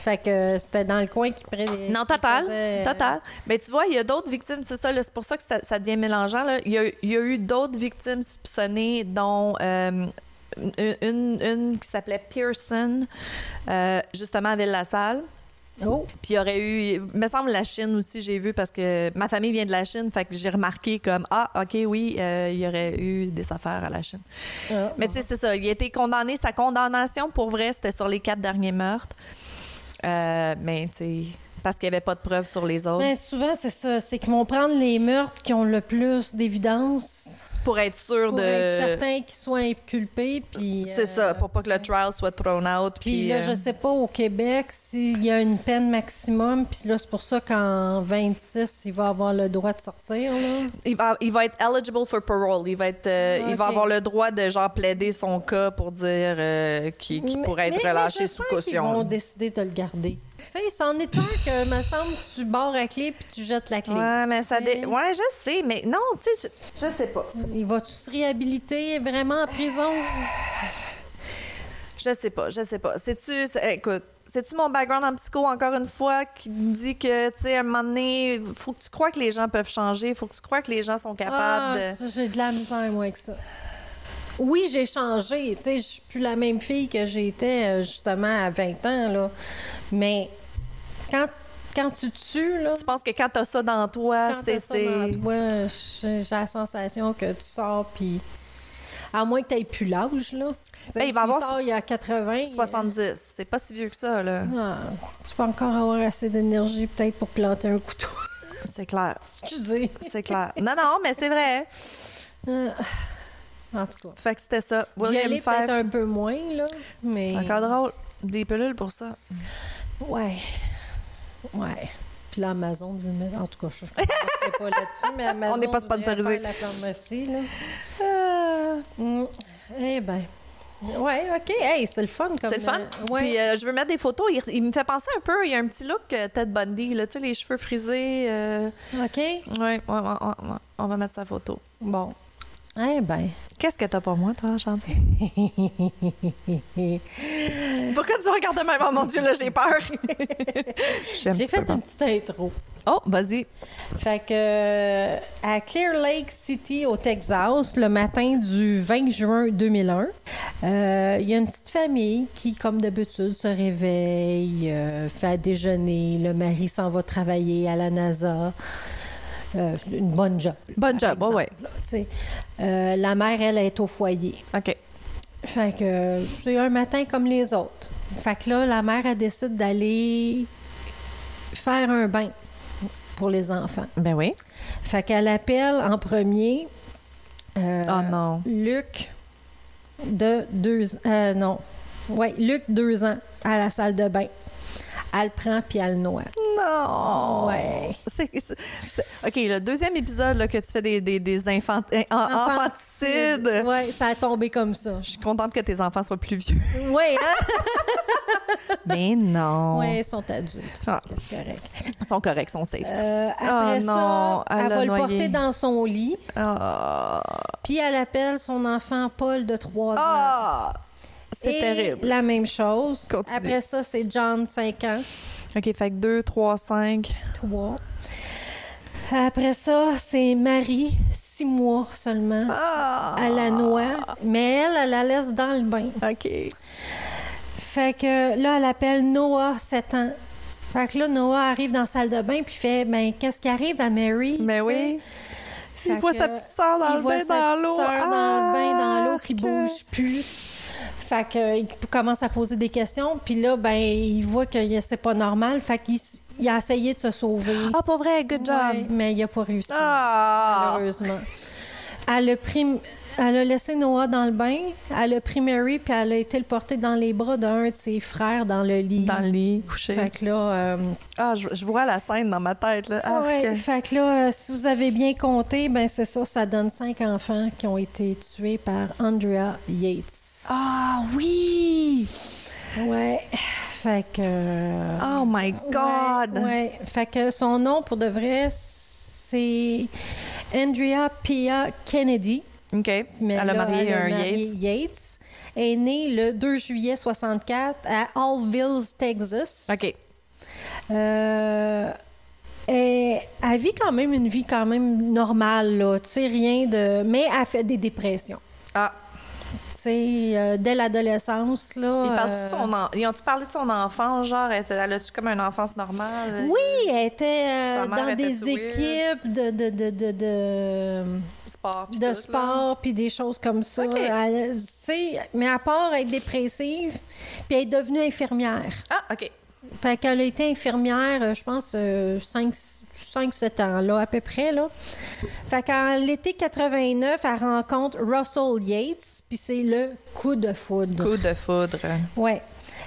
S2: Fait que c'était dans le coin qui près
S1: Non, total.
S2: faisait-
S1: Total. Mais tu vois, il y a d'autres victimes, c'est ça, c'est pour ça que ça, ça devient mélangeant. là. Il, y a, il y a eu d'autres victimes soupçonnées, dont euh, une, une- une qui s'appelait Pearson, euh, justement à Ville-la-Salle.
S2: Oh,
S1: Puis il y aurait eu, il me semble la Chine aussi, j'ai vu, parce que ma famille vient de la Chine, fait que j'ai remarqué comme, ah, OK, oui, euh, il y aurait eu des affaires à la Chine.
S2: Ah,
S1: Mais tu sais, c'est ça. Il a été condamné. Sa condamnation, pour vrai, c'était sur les quatre derniers meurtres. Euh, mais, tu sais, parce qu'il n'y avait pas de preuves sur les autres.
S2: Mais souvent, c'est ça. C'est qu'ils vont prendre les meurtres qui ont le plus d'évidence.
S1: pour être sûr
S2: Pour
S1: de.
S2: être certain qu'il soit inculpé. Puis,
S1: C'est
S2: euh,
S1: ça, pour pas que le trial soit thrown out.
S2: Puis
S1: Puis,
S2: là,
S1: euh,
S2: je sais pas au Québec s'il y a une peine maximum. Puis là, c'est pour ça qu'en 26, il va avoir le droit de sortir. Là.
S1: il, va, il va être eligible for parole. Il va, être, euh, il va avoir le droit de genre plaider son cas pour dire euh, qu'il pourrait être
S2: mais-
S1: relâché
S2: mais
S1: sous
S2: j'espère qu'ils vont
S1: caution.
S2: décider de le garder. Tu sais, c'en est un que, me semble, tu barres la clé puis tu jettes la clé.
S1: Ouais, mais ça. Dé- Ouais, je sais, mais non, tu sais, je, je sais pas.
S2: Il va-tu se réhabiliter vraiment en prison?
S1: Je sais pas, je sais pas. C'est-tu, c'est- écoute, c'est-tu mon background en psycho, encore une fois, qui me dit que, tu sais, à un moment donné, faut que tu crois que les gens peuvent changer, faut que tu crois que les gens sont capables
S2: Ah,
S1: de.
S2: ça, j'ai de la misère, moi, avec ça. Oui, j'ai changé. Tu sais, je suis plus la même fille que j'étais, euh, justement, à 20 ans, là. Mais quand, quand tu tues, là...
S1: Tu penses que quand t'as ça dans toi,
S2: Quand
S1: c'est.
S2: t'as ça dans toi, j'ai la sensation que tu sors, puis... À moins que tu plus l'âge, là.
S1: Ben, il va
S2: s'il
S1: avoir
S2: sort il y a 80...
S1: 70. C'est pas si vieux que ça, là.
S2: Ah, tu peux encore avoir assez d'énergie, peut-être, pour planter un couteau.
S1: C'est clair.
S2: Excusez.
S1: C'est clair. Non, non, mais c'est vrai.
S2: Euh, en tout cas.
S1: Fait que c'était ça. William
S2: peut-être un peu moins, là, mais...
S1: Encore drôle. Des pilules pour ça.
S2: Ouais. Ouais. Puis l'Amazon veut mettre... En tout cas, je ne pas là-dessus, mais Amazon
S1: On n'est pas sponsorisé.
S2: la pharmacie, là.
S1: Ah,
S2: Mm. Eh ben... Ouais, OK. Hey, c'est le fun comme...
S1: c'est le fun.
S2: euh, ouais.
S1: Puis euh, je veux mettre des photos. Il, il me fait penser un peu. Il y a un petit look euh, Ted Bundy, là, tu sais, les cheveux frisés. euh,
S2: OK.
S1: Ouais, ouais, ouais. on va mettre sa photo.
S2: Bon. Eh ben...
S1: Qu'est-ce que t'as pour moi, toi, Chantier? Pourquoi tu regardes de même? Oh mon Dieu, là, j'ai peur. J'ai un
S2: fait une petite intro.
S1: Oh, vas-y.
S2: Fait que euh, à Clear Lake City, au Texas, le matin du 20 juin 2001, euh, il y a une petite famille qui, comme d'habitude, se réveille, euh, fait à déjeuner. Le mari s'en va travailler à la NASA. Euh, une bonne job.
S1: Bonne job, ouais,
S2: exemple, là, sais. Euh, la mère, elle, est au foyer.
S1: OK.
S2: Fait que c'est un matin comme les autres. Fait que là, la mère, elle décide d'aller faire un bain pour les enfants.
S1: Ben oui.
S2: Fait qu'elle appelle en premier euh,
S1: Oh non.
S2: Luc de deux non. Ouais, Luc, deux ans, à la salle de bain. Elle le prend puis elle le noie.
S1: Non!
S2: Ouais.
S1: OK, le deuxième épisode là, que tu fais des, des, des infant- en- infanticides.
S2: Ouais, ça a tombé comme ça.
S1: Je suis contente que tes enfants soient plus vieux.
S2: Ouais, hein?
S1: Mais non.
S2: Ouais, ils sont adultes.
S1: Ah.
S2: C'est correct.
S1: Ils sont corrects, ils sont safe.
S2: Euh, après
S1: Ah,
S2: ça,
S1: non, elle
S2: va le
S1: noyé.
S2: porter dans son lit,
S1: Ah!
S2: puis elle appelle son enfant Paul de 3 ans.
S1: Ah! C'est terrible.
S2: la même chose.
S1: Continue.
S2: Après ça, c'est John, 5 ans.
S1: OK, fait que 2, 3, 5.
S2: 3. Après ça, c'est Marie, 6 mois seulement.
S1: Ah!
S2: Elle la noie, mais elle, elle la laisse dans le bain.
S1: OK.
S2: Fait que là, elle appelle Noah, 7 ans. Fait que là, Noah arrive dans la salle de bain puis fait Ben, qu'est-ce qui arrive à Mary?
S1: Mais
S2: tu sais?
S1: oui. Il voit
S2: que
S1: sa petite sœur dans le bain, dans
S2: petite
S1: l'eau.
S2: sœur dans le bain, dans l'eau, qui
S1: Arc.
S2: bouge plus. Fait que, il commence à poser des questions. Puis là, ben, il voit que c'est pas normal. Fait qu'il il a essayé de se sauver.
S1: Ah, pas vrai, good job.
S2: Ouais, mais il a pas réussi.
S1: Ah!
S2: Malheureusement. Elle a, pris, elle a laissé Noah dans le bain. Elle a pris Mary, puis elle a été le porter dans les bras d'un de ses frères dans le lit.
S1: Dans le lit, couché.
S2: Fait que là, euh,
S1: Ah, je, je vois la scène dans ma tête. Là. Arc.
S2: ouais, fait que là, euh, si vous avez bien compté, ben c'est ça, ça donne cinq enfants qui ont été tués par Andrea Yates.
S1: Ah oui!
S2: Ouais. Fait que. euh,
S1: Oh my God!
S2: Ouais, ouais. Fait que son nom, pour de vrai, c'est Andrea Pia Kennedy.
S1: OK.
S2: Mais
S1: elle a marié un Yates.
S2: Yates. Est née le 2 juillet 64 à Allville, Texas.
S1: OK.
S2: Euh, et elle vit quand même une vie quand même normale, là. Tu sais, rien de... Mais elle fait des dépressions. Sais, euh, dès l'adolescence, là...
S1: ils parlent de
S2: euh,
S1: son en... Ils ont-tu parlé de son enfance, genre, elle, elle a-tu comme une enfance normale?
S2: Oui, elle était euh, dans des équipes de, de, de, de, de,
S1: Sport, pis
S2: de sport, puis des choses comme ça. Mais à part être dépressive, puis elle est devenue infirmière.
S1: Ah, OK.
S2: Fait qu'elle a été infirmière, euh, je pense, 5-7 ans, là, à peu près, là. Fait qu'en l'été 89, elle rencontre Russell Yates, puis c'est le coup de foudre.
S1: Coup de foudre.
S2: Ouais.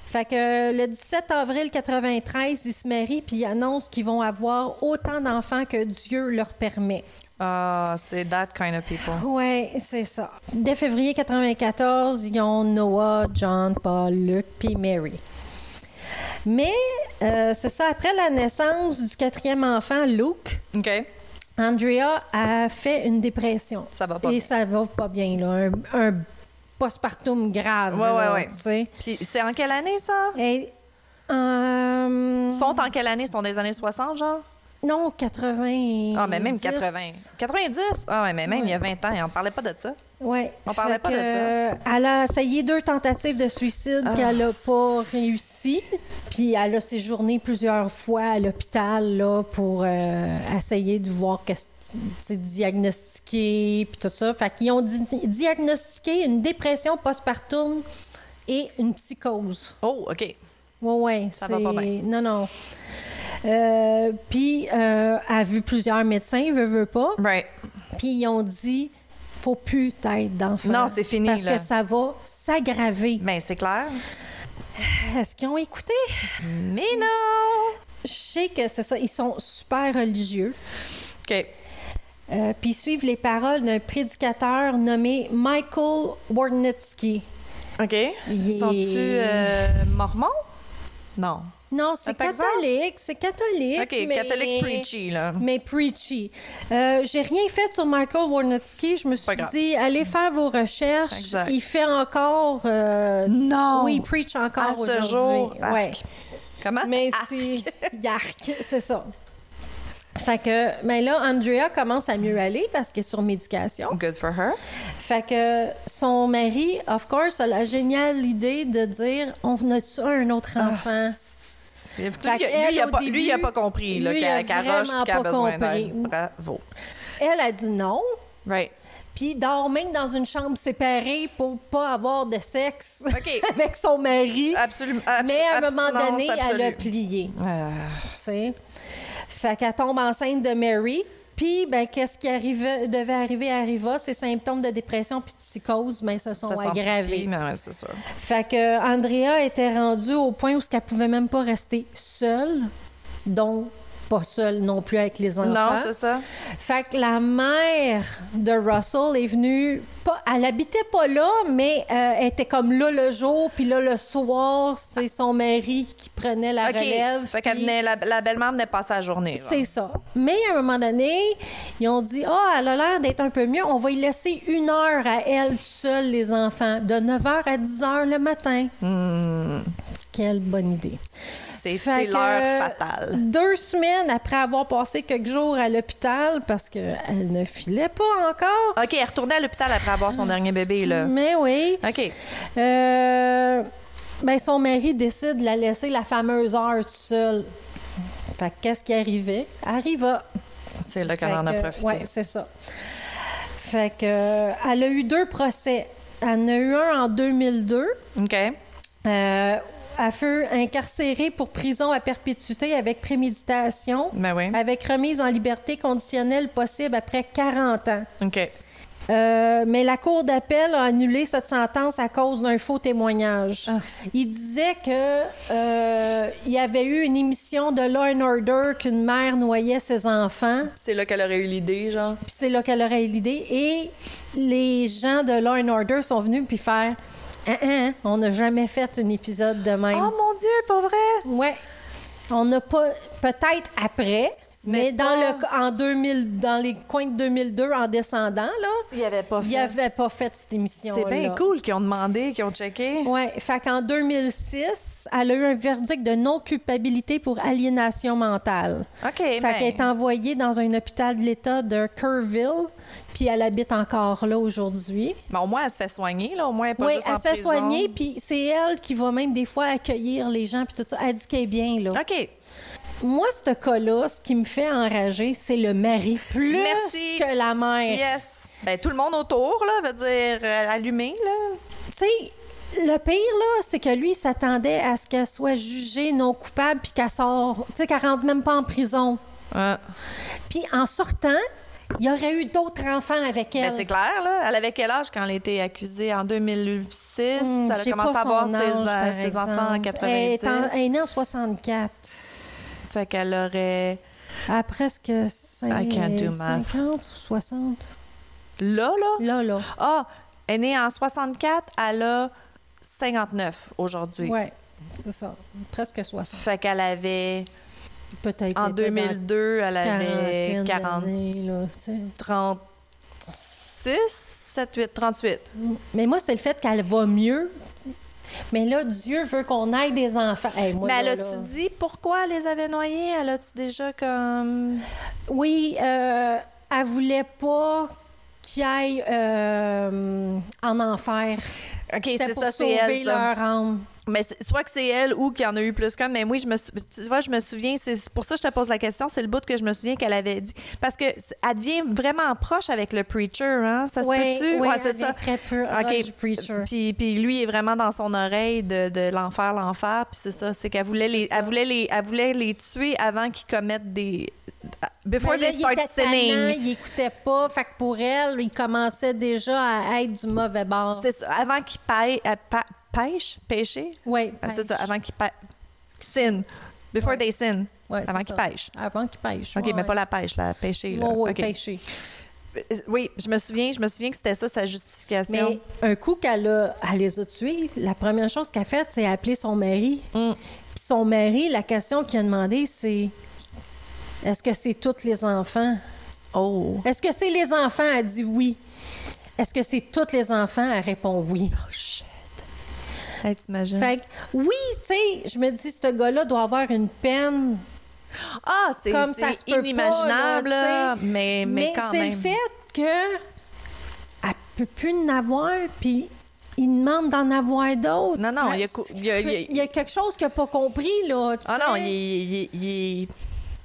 S2: Fait que le 17 avril 93, ils se marient, puis ils annoncent qu'ils vont avoir autant d'enfants que Dieu leur permet.
S1: Ah, c'est that kind of people.
S2: Oui, c'est ça. Dès février 94, ils ont Noah, John, Paul, Luke, puis Mary. Mais euh, c'est ça, après la naissance du quatrième enfant, Luke,
S1: OK.
S2: Andrea a fait une dépression.
S1: Ça va pas
S2: Et
S1: bien.
S2: ça va pas bien, là. Un, un postpartum grave.
S1: Ouais,
S2: là,
S1: ouais, ouais. Puis c'est en quelle année, ça?
S2: Et, euh,
S1: Ils sont en quelle année? Ils sont des années 60, genre?
S2: Non, 80.
S1: Ah, mais même 80. 90? Ah, ouais, mais même il y a 20 ans, on parlait pas de ça.
S2: Oui.
S1: On parlait pas de ça.
S2: Elle a essayé deux tentatives de suicide,
S1: Ah,
S2: elle n'a pas réussi. Puis elle a séjourné plusieurs fois à l'hôpital là, pour euh, essayer de voir qu'est-ce tu sais, diagnostiquer, puis tout ça. Fait qu'ils ont di- diagnostiqué une dépression postpartum et une psychose.
S1: Oh, OK.
S2: Oui, oui.
S1: Ça va pas bien.
S2: Non, non. Euh, puis, euh, elle a vu plusieurs médecins, veut, veut pas.
S1: Right.
S2: Puis ils ont dit faut plus t'être d'enfant.
S1: Non, c'est fini,
S2: Parce
S1: là.
S2: que ça va s'aggraver.
S1: Ben, c'est clair.
S2: Est-ce qu'ils ont écouté?
S1: Mais non!
S2: Je sais que c'est ça. Ils sont super religieux.
S1: OK.
S2: Euh, puis ils suivent les paroles d'un prédicateur nommé Michael Warnitsky.
S1: OK.
S2: Il
S1: Sont-tu
S2: est-
S1: euh, mormons? Non.
S2: Non, c'est catholique. C'est catholique.
S1: OK,
S2: mais-
S1: catholique preachy, là.
S2: Mais preachy. Euh, J'ai rien fait sur Michael Warnitsky. Je me suis dit, allez faire vos recherches.
S1: Exact.
S2: Il fait encore. euh,
S1: Non!
S2: Oui, il preach encore
S1: À ce
S2: aujourd'hui.
S1: jour.
S2: Ouais.
S1: Comment?
S2: Mais c'est Yark, c'est ça. Fait que, mais là, Andrea commence à mieux aller parce qu'elle est sur médication.
S1: Good for her.
S2: Fait que son mari, of course, a la géniale idée de dire on a-tu un autre
S1: Lui,
S2: Fait
S1: lui, il a pas, lui, il a
S2: début,
S1: pas compris qu'elle
S2: a
S1: qu'elle roche
S2: vraiment
S1: qu'elle a besoin d'aide. Bravo.
S2: Elle a dit non.
S1: Right.
S2: Puis il dort même dans une chambre séparée pour pas avoir de sexe
S1: OK.
S2: avec son mari.
S1: Absolument. abs-
S2: Mais à un moment donné, elle a
S1: absolue.
S2: plié.
S1: Ah,
S2: tu sais? Fait qu'elle tombe enceinte de Mary. Puis, ben, qu'est-ce qui arrivait, devait arriver arriva? Ses symptômes de dépression puis de psychose, ben, se sont
S1: ça
S2: aggravés.
S1: mais ouais, c'est sûr.
S2: Fait que Andrea était rendue au point où elle pouvait même pas rester seule, donc pas seule non plus avec les enfants.
S1: Non, c'est ça.
S2: Fait que la mère de Russell est venue, pas, elle habitait pas là, mais euh, elle était comme là le jour, puis là le soir, c'est son mari qui prenait la
S1: OK.
S2: relève.
S1: Fait qu'elle
S2: puis-
S1: venait, la, la belle-mère venait passer la journée.
S2: c'est ça. Mais à un moment donné, ils ont dit Ah, elle a l'air d'être un peu mieux. On va y laisser une heure à elle seule, les enfants, de 9h à 10h le matin.
S1: Hmm.
S2: Quelle bonne idée.
S1: C'était l'heure fatale.
S2: Deux semaines après avoir passé quelques jours à l'hôpital, parce qu'elle ne filait pas encore.
S1: OK, elle retournait à l'hôpital après avoir son dernier bébé, là.
S2: Mais oui.
S1: OK.
S2: Euh, ben, son mari décide de la laisser la fameuse heure toute seule. Fait que qu'est-ce qui arrivait? Arriva.
S1: C'est là qu'elle en a profité.
S2: ouais, c'est ça. Fait que, euh, elle a eu deux procès. Elle en a eu un en 2002.
S1: OK.
S2: Euh, elle fut incarcérée pour prison à perpétuité avec préméditation,
S1: Ben oui.
S2: avec remise en liberté conditionnelle possible après 40 ans.
S1: OK.
S2: Euh, mais la Cour d'appel a annulé cette sentence à cause d'un faux témoignage.
S1: Ah.
S2: Il disait que euh, il y avait eu une émission de Law and Order qu'une mère noyait ses enfants.
S1: C'est là qu'elle aurait eu l'idée, genre.
S2: Puis c'est là qu'elle aurait eu l'idée. Et les gens de Law and Order sont venus puis faire Hein, hein, on n'a jamais fait un épisode de même.
S1: Oh mon Dieu, pas vrai?
S2: Ouais. On n'a pas. Peut-être après.
S1: Mais
S2: Mais, dans, le, en 2000, dans les coins de 2002, en descendant, là,
S1: Il n'y avait pas fait.
S2: n'avait pas fait cette émission
S1: C'est bien cool qu'ils ont demandé, qu'ils ont checké.
S2: Oui, fait qu'en 2006, elle a eu un verdict de non-culpabilité pour aliénation mentale.
S1: OK,
S2: Fait
S1: ben,
S2: qu'elle est envoyée dans un hôpital de l'État de Kerrville, puis elle habite encore là aujourd'hui.
S1: ben, au moins, elle se fait soigner, là. Au moins, elle pas
S2: Oui,
S1: juste
S2: elle
S1: en
S2: se fait
S1: prison.
S2: soigner, puis c'est elle qui va même des fois accueillir les gens, puis tout ça. Elle dit qu'elle est bien, là.
S1: OK.
S2: Moi, ce cas-là, ce qui me fait enrager, c'est le mari plus
S1: Merci.
S2: que la mère.
S1: Yes. Ben, tout le monde autour, là, veut dire euh, allumé, là.
S2: Tu sais, Le pire, là, c'est que lui, il s'attendait à ce qu'elle soit jugée non coupable puis qu'elle sort, tu sais, qu'elle rentre même pas en prison. Puis en sortant, il y aurait eu d'autres enfants avec elle.
S1: Ben, c'est clair, là. Elle avait quel âge quand elle a été accusée? En 2006?
S2: Hum,
S1: elle a commencé à avoir ses, euh, ses enfants en
S2: exemple.
S1: 90.
S2: Elle est, en- elle est née en 64.
S1: Fait qu'elle aurait...
S2: À presque cin-
S1: I can't do math.
S2: 50 ou 60.
S1: Là, là?
S2: Là, là.
S1: Ah, elle est née en 64, elle a 59 aujourd'hui.
S2: Ouais, c'est ça. Presque 60.
S1: Fait qu'elle avait...
S2: Peut-être.
S1: En
S2: était dans
S1: 2002, elle avait
S2: quarantaine
S1: 40,
S2: d'années, là, tu sais.
S1: 36, 7, 8, 38.
S2: Mais moi, c'est le fait qu'elle va mieux. Mais là, Dieu veut qu'on aille des enfants. Hey, moi,
S1: Mais
S2: là, là-
S1: dit pourquoi elle les avait noyés? Elle a-tu déjà comme...
S2: Oui, euh, elle voulait pas qu'ils aillent euh, en enfer.
S1: OK, c'est
S2: pour
S1: ça, c'est
S2: sauver
S1: elle, ça.
S2: leur âme.
S1: Mais soit que c'est elle ou qu'il y en a eu plus qu'un. Mais oui, je me, tu vois, je me souviens, c'est pour ça que je te pose la question, c'est le bout que je me souviens qu'elle avait dit. Parce que elle devient vraiment proche avec le preacher, hein? Ça se
S2: Ouais,
S1: peut-tu?
S2: ouais,
S1: c'est ça.
S2: très proche du preacher.
S1: Puis, puis lui est vraiment dans son oreille de, de l'enfer, l'enfer. Puis c'est ça, c'est qu'elle voulait les, elle voulait les, elle voulait les tuer avant qu'ils commettent des. Before
S2: là,
S1: they
S2: il
S1: start
S2: tannant,
S1: sinning.
S2: il écoutait pas. Fait que pour elle, il commençait déjà à être du mauvais bord.
S1: C'est ça, avant qu'ils paient, euh, pêchent, pêcher?
S2: Oui,
S1: Ah, C'est ça,
S2: pêche.
S1: avant qu'ils sin. Before
S2: Ouais.
S1: they sin.
S2: Ouais,
S1: avant qu'ils pêchent.
S2: Avant qu'il pêche.
S1: OK,
S2: ouais,
S1: mais pas la pêche, la pêcher. Là. OK.
S2: pêcher.
S1: Oui, je me souviens, je me souviens que c'était ça sa justification.
S2: Mais un coup qu'elle a, elle les a tués, la première chose qu'elle a faite, c'est appeler son mari.
S1: Mm.
S2: Puis son mari, la question qu'il a demandé, c'est est-ce que c'est tous les enfants?
S1: Oh.
S2: Est-ce que c'est les enfants? Elle dit oui. Est-ce que c'est tous les enfants? Elle répond oui.
S1: Oh, shit. Hey, t'imagines?
S2: Fait que, oui, tu sais, je me dis, ce gars-là doit avoir une peine
S1: Ah, c'est c'est inimaginable,
S2: pas, là, sais.
S1: mais, mais, quand
S2: c'est
S1: même.
S2: le fait que elle peut plus en avoir, puis il demande d'en avoir d'autres.
S1: Non, non, il y a il y a- il y a-
S2: il y a quelque chose qu'il n'a pas compris, là.
S1: Ah non, il il il est-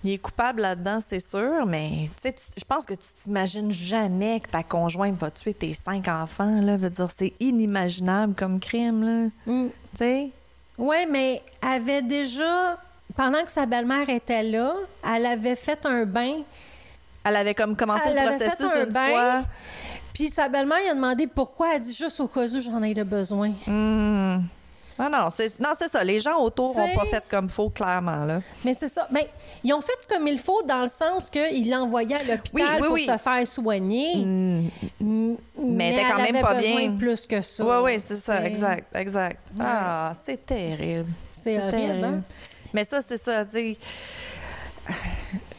S1: il est coupable là-dedans, c'est sûr, mais tu sais, je pense que tu t'imagines jamais que ta conjointe va tuer tes cinq enfants, là. Veut dire, c'est inimaginable comme crime, là.
S2: Mm.
S1: Tu sais?
S2: Oui, mais elle avait déjà, pendant que sa belle-mère était là, elle avait fait un bain.
S1: Elle avait comme commencé
S2: Elle
S1: le
S2: avait fait
S1: processus
S2: un
S1: une
S2: bain.
S1: fois.
S2: Puis sa belle-mère lui a demandé pourquoi. Elle dit juste au cas où j'en ai le besoin.
S1: Hmm. Ah non, c'est non, c'est ça. Les gens autour n'ont pas fait comme faut, clairement. Là.
S2: Mais c'est ça. Mais ils ont fait comme il faut dans le sens qu'ils l'envoyaient à l'hôpital
S1: Oui, oui,
S2: pour
S1: oui.
S2: se faire soigner. M-
S1: Mais elle était quand même
S2: avait
S1: pas
S2: besoin
S1: bien.
S2: de plus que ça.
S1: Oui, oui, c'est ça, exact, exact. Ah, c'est terrible.
S2: C'est horrible, hein?
S1: Mais ça, c'est ça, tu sais.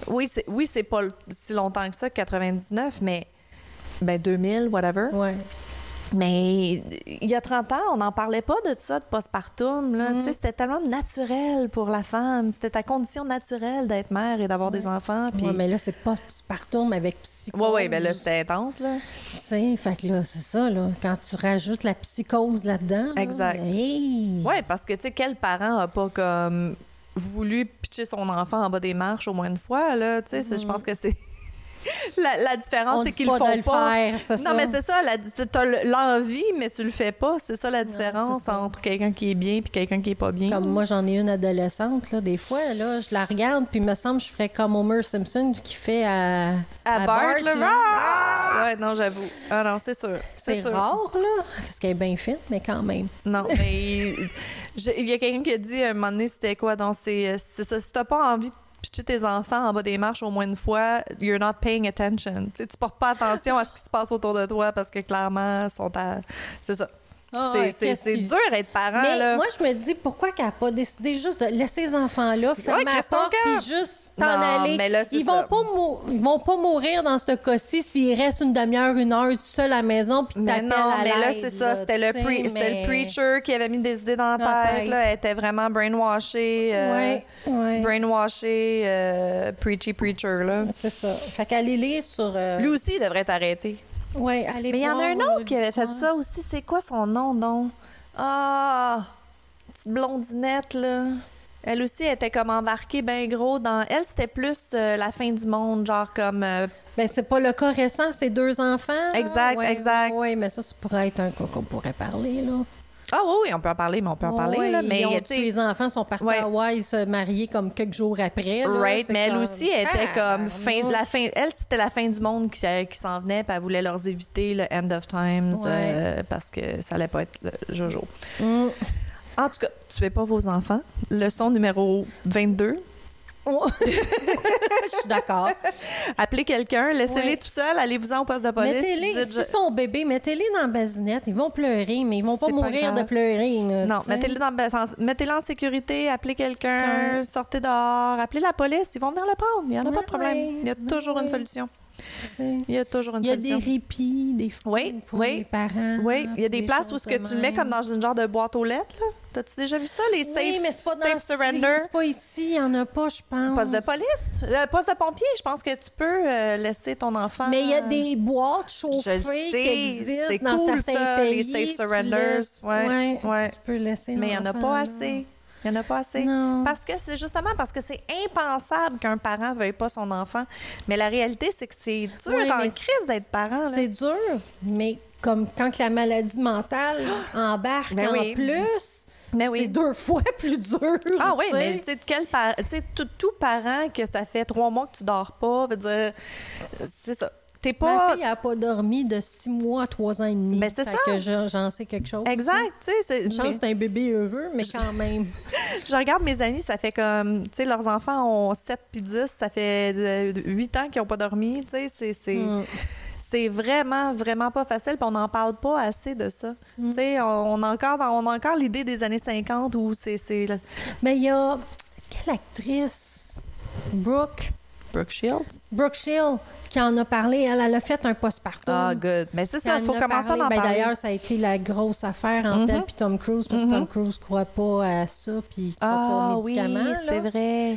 S1: Oui, c'est oui, c'est pas si longtemps que ça, 99, mais ben 2000, whatever.
S2: Ouais.
S1: Mais il y a 30 ans, on n'en parlait pas de ça, de postpartum. Là.
S2: Mm.
S1: Sais, C'était tellement naturel pour la femme. C'était ta condition naturelle d'être mère et d'avoir des enfants.
S2: Ouais, mais là, c'est mais avec psychose.
S1: Oui, oui, ben là, c'était intense, là.
S2: Tu sais, fait que là, c'est ça, là. Quand tu rajoutes la psychose là-dedans. là,
S1: Exact.
S2: hey!
S1: Oui, parce que, tu sais, quel parent a pas comme voulu pitcher son enfant en bas des marches au moins une fois, là? Tu sais, c'est- je pense que c'est. La, la différence, c'est qu'ils le font
S2: de le
S1: pas.
S2: faire,
S1: non,
S2: ça.
S1: mais c'est ça. Tu as l'envie, mais tu le fais pas. C'est ça la différence
S2: ça.
S1: entre quelqu'un qui est bien et quelqu'un qui est pas bien.
S2: Comme moi, j'en ai une adolescente, là, des fois, là, je la regarde, puis il me semble que je ferais comme Homer Simpson qui fait à,
S1: À Bart, là.
S2: là.
S1: Ah! Ouais, non, j'avoue. Ah non, c'est sûr.
S2: C'est rare, là, parce qu'elle est bien fine, mais quand même.
S1: Non, mais il y a quelqu'un qui a dit à un moment donné, c'était quoi? Donc, c'est c'est ça. Si t'as pas envie de pitcher tes enfants en bas des marches au moins une fois, you're not paying attention. Tu tu portes pas attention à ce qui se passe autour de toi parce que clairement, sont à. C'est ça.
S2: Ah
S1: c'est
S2: ouais, qui-
S1: dur être parent,
S2: Mais
S1: là.
S2: moi, je me dis, pourquoi qu'elle n'a pas décidé juste de laisser les enfants-là, fermer la
S1: Christon
S2: porte, puis juste t'en aller?
S1: mais là,
S2: ils, vont pas mou- ils vont pas mourir dans ce cas-ci s'ils restent une demi-heure, une heure tout seul à la maison, puis
S1: Mais non,
S2: à
S1: mais là, c'est ça. C'était le, pre-
S2: mais-
S1: le preacher qui avait mis des idées dans la
S2: la
S1: tête.
S2: tête.
S1: Là. Elle était vraiment brainwashée. euh,
S2: Ouais, ouais.
S1: Brainwashée, euh, preachy preacher. Là.
S2: C'est ça. Fait qu'aller lire sur... euh,
S1: Lui aussi, il devrait être arrêté.
S2: Ouais, aller
S1: Mais il y en a un autre qui avait fait ça aussi. C'est quoi son nom, donc? Ah! Petite blondinette, là. Elle aussi elle était comme embarquée bien gros dans... Elle, c'était plus euh, la fin du monde, genre comme... euh,
S2: Ben, c'est pas le cas récent, c'est deux enfants. là.
S1: Exact,
S2: Ouais,
S1: exact.
S2: Oui, mais ça, ça pourrait être un cas qu'on pourrait parler, là.
S1: Ah oui, oui, on peut en parler, mais on peut en parler.
S2: Ouais,
S1: là, mais
S2: ont-
S1: sais,
S2: les enfants sont partis
S1: Ouais.
S2: à Hawaï se marier comme quelques jours après. là.
S1: Right,
S2: C'est
S1: mais elle aussi elle était
S2: Ah,
S1: comme fin de la fin. Elle, c'était la fin du monde qui, qui s'en venait, puis elle voulait leur éviter le end of times
S2: Ouais.
S1: euh, parce que ça allait pas être le Jojo.
S2: Mm.
S1: En tout cas, tuez pas vos enfants. Leçon numéro 22.
S2: Je suis d'accord.
S1: Appelez quelqu'un, laissez-les tout seuls, allez-vous-en au poste de police.
S2: Mettez-les,
S1: dites,
S2: si
S1: je-
S2: sont bébés, mettez-les dans la basinette. Ils vont pleurer, mais ils vont pas mourir de pleurer. là,
S1: Non, mettez-les dans- en- mettez-les en sécurité, appelez quelqu'un, sortez dehors, appelez la police, ils vont venir le prendre. Il n'y en a pas de problème. Il y a toujours une solution.
S2: Tu.
S1: Il y a toujours une
S2: Il y a des
S1: solution.
S2: répits, des fois,
S1: Oui,
S2: pour
S1: oui.
S2: les parents.
S1: Oui, il y a des places où ce que tu le mets comme dans une genre de boîte aux lettres. là. T'as-tu déjà vu ça, les safe,
S2: oui, mais c'est pas
S1: safe
S2: dans
S1: surrender?
S2: C'est pas ici, il y en a pas, je pense.
S1: Poste de police? Euh, poste de pompier, je pense que tu peux euh, laisser ton enfant.
S2: Mais il y a des boîtes chauffées
S1: sais,
S2: qui existent dans
S1: cool,
S2: certains
S1: ça,
S2: pays.
S1: les safe
S2: tu
S1: surrenders.
S2: laisses-
S1: Ouais,
S2: ouais,
S1: ouais.
S2: Tu peux laisser
S1: Mais il n'y en a pas
S2: là.
S1: assez. Il n'y en a pas assez.
S2: Non.
S1: Parce que c'est justement parce que c'est impensable qu'un parent ne veuille pas son enfant. Mais la réalité, c'est que c'est dur
S2: Ouais,
S1: en crise d'être parent.
S2: C'est dur, mais comme quand la maladie mentale embarque
S1: Ben
S2: en
S1: oui.
S2: plus,
S1: Ben oui.
S2: c'est deux fois plus dur.
S1: Ah oui,
S2: tu sais.
S1: mais tu quel par- tout, tout parent que ça fait trois mois que tu dors pas, veut dire, c'est ça. T'es
S2: Ma
S1: pas.
S2: fille n'a pas dormi de six mois à trois ans et demi.
S1: Ben, c'est ça.
S2: que j'en sais quelque chose.
S1: Exact, tu sais. c'est-
S2: Une chance,
S1: mais-
S2: c'est un bébé heureux, mais quand même.
S1: Je regarde mes amis, ça fait comme, tu sais, leurs enfants ont 7 puis 10, ça fait 8 ans qu'ils n'ont pas dormi, tu sais, c'est... c'est-
S2: Mm.
S1: C'est vraiment, vraiment pas facile, puis on n'en parle pas assez de ça.
S2: Mm.
S1: Tu sais, on, on a encore, on a encore l'idée des années 50 où c'est
S2: Mais il y a. Quelle actrice? Brooke.
S1: Brooke Shields?
S2: Brooke Shield, qui en a parlé. Elle, elle a fait un postpartum.
S1: Ah, good. Mais c'est ça, il faut commencer à en
S2: ben,
S1: parler.
S2: D'ailleurs, ça a été la grosse affaire entre elle et Tom Cruise, parce que Tom Cruise ne croit pas à ça, puis il croit
S1: ah
S2: pas aux
S1: oui,
S2: médicaments.
S1: c'est
S2: là.
S1: vrai.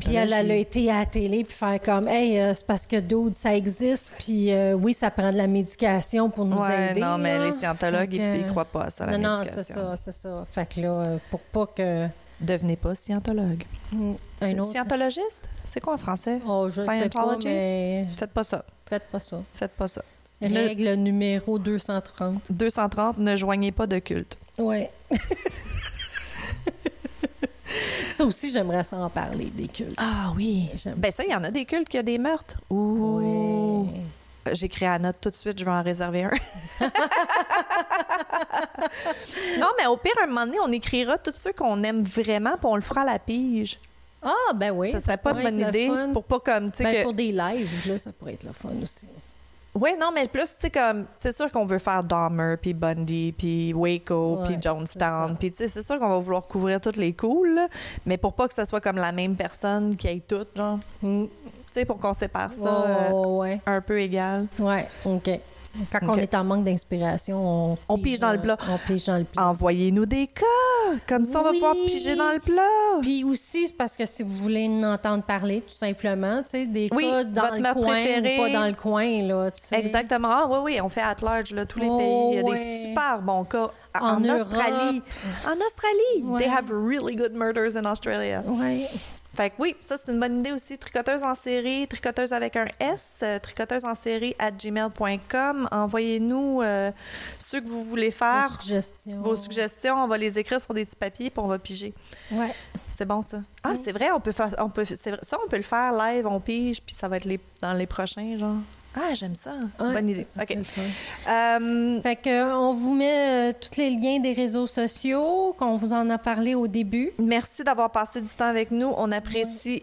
S2: Puis elle, elle a été à la télé puis faire comme Hey, euh, c'est parce que dude, ça existe, puis euh, oui, ça prend de la médication pour nous
S1: Ouais,
S2: aider.
S1: non, mais
S2: là.
S1: les scientologues, ils, ils croient pas à ça, la
S2: Non, non, c'est ça, c'est ça. Fait que là, euh, pour pas que.
S1: Devenez pas scientologue.
S2: Un autre.
S1: Scientologiste? C'est quoi en français?
S2: Oh, je sais pas,
S1: Scientology?
S2: mais
S1: Faites pas ça.
S2: faites pas ça.
S1: Faites pas ça. Ne-
S2: Règle numéro 230.
S1: 230, ne joignez pas de culte.
S2: Ouais. ça aussi, j'aimerais ça en parler, des cultes.
S1: Ah oui. Ben ça, il y en a des cultes qui a des meurtres. Ouh. J'écris à note tout de suite, je vais en réserver un. non, mais au pire, un moment donné, on écrira tous ceux qu'on aime vraiment, puis on le fera à la pige.
S2: Ah, ben oui.
S1: ça serait pas de bonne idée pour pas comme,
S2: Ben,
S1: que...
S2: pour des lives, là, ça pourrait être le fun aussi.
S1: Oui, non, mais plus, tu sais, comme, c'est sûr qu'on veut faire Dahmer, puis Bundy, puis Waco, puis Jonestown, puis tu sais, c'est sûr qu'on va vouloir couvrir toutes les cools, mais pour pas que ce soit comme la même personne qui aille toutes, genre,
S2: Mm.
S1: Sais, pour qu'on sépare ça
S2: Oh,
S1: euh,
S2: ouais.
S1: un peu égal.
S2: Ouais, OK. Quand on est en manque d'inspiration, on,
S1: On pige dans le plat.
S2: On pige dans le plat.
S1: Envoyez-nous des cas, comme ça on va
S2: Oui.
S1: pouvoir piger dans le plat.
S2: Puis aussi, c'est parce que si vous voulez en entendre parler, tout simplement, tu sais, des
S1: Oui,
S2: cas dans le coin ou pas dans le coin, là, tu sais.
S1: Exactement. Ah, oui, oui, on fait at large, là, tous les
S2: Oh,
S1: pays. Il y a
S2: ouais.
S1: des super bons cas. En,
S2: En
S1: Australie. En Australie.
S2: Ouais.
S1: They have really good murders in Australia.
S2: Ouais.
S1: Fait que oui, ça c'est une bonne idée aussi. Tricoteuse en série, tricoteuse avec un S, euh, tricoteuse en série at gmail.com. Envoyez-nous euh, ceux que vous voulez faire,
S2: Vos suggestions.
S1: vos suggestions. On va les écrire sur des petits papiers puis on va piger.
S2: Ouais.
S1: C'est bon ça. Ah, c'est vrai, on peut faire, on peut, ça on peut le faire live, on pige puis ça va être les, dans les prochains genre. Ah, j'aime ça.
S2: Ouais,
S1: Bonne idée. Ok. Euh,
S2: Fait que, euh, on vous met euh, tous les liens des réseaux sociaux, qu'on vous en a parlé au début.
S1: merci d'avoir passé du temps avec nous. On apprécie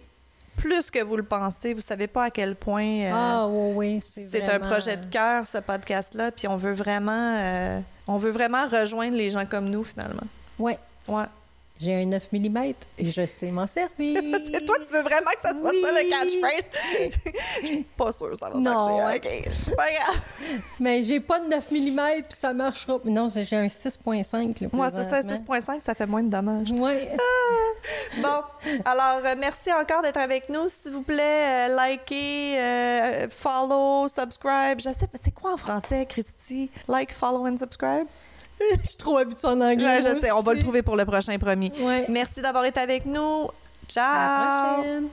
S1: plus que vous le pensez. Vous savez pas à quel point. euh,
S2: ah, oui, oui, c'est
S1: C'est un
S2: vraiment-
S1: projet de cœur, ce podcast-là, puis on veut vraiment, euh, on veut vraiment rejoindre les gens comme nous, finalement.
S2: Ouais.
S1: Ouais.
S2: J'ai un 9 mm et je sais m'en servir.
S1: C'est toi, tu veux vraiment que ça soit ça, le
S2: Oui.
S1: catchphrase? Je suis pas sûre que ça va
S2: Non.
S1: marcher. OK, c'est pas grave.
S2: Mais j'ai pas de 9 mm puis ça marchera. Non, j'ai un 6.5. là,
S1: Moi, c'est ça,
S2: présentement.
S1: 6.5, ça fait moins de dommages.
S2: Ouais.
S1: Ah! Bon, alors euh, merci encore d'être avec nous. S'il vous plaît, euh, likez, euh, follow, subscribe. Je sais pas, c'est quoi en français, Christy? Like, follow and subscribe?
S2: Je suis trop habituée en anglais.
S1: Ouais, je sais, on va le trouver pour le prochain promis.
S2: Ouais.
S1: Merci d'avoir été avec nous. Ciao!
S2: À la prochaine.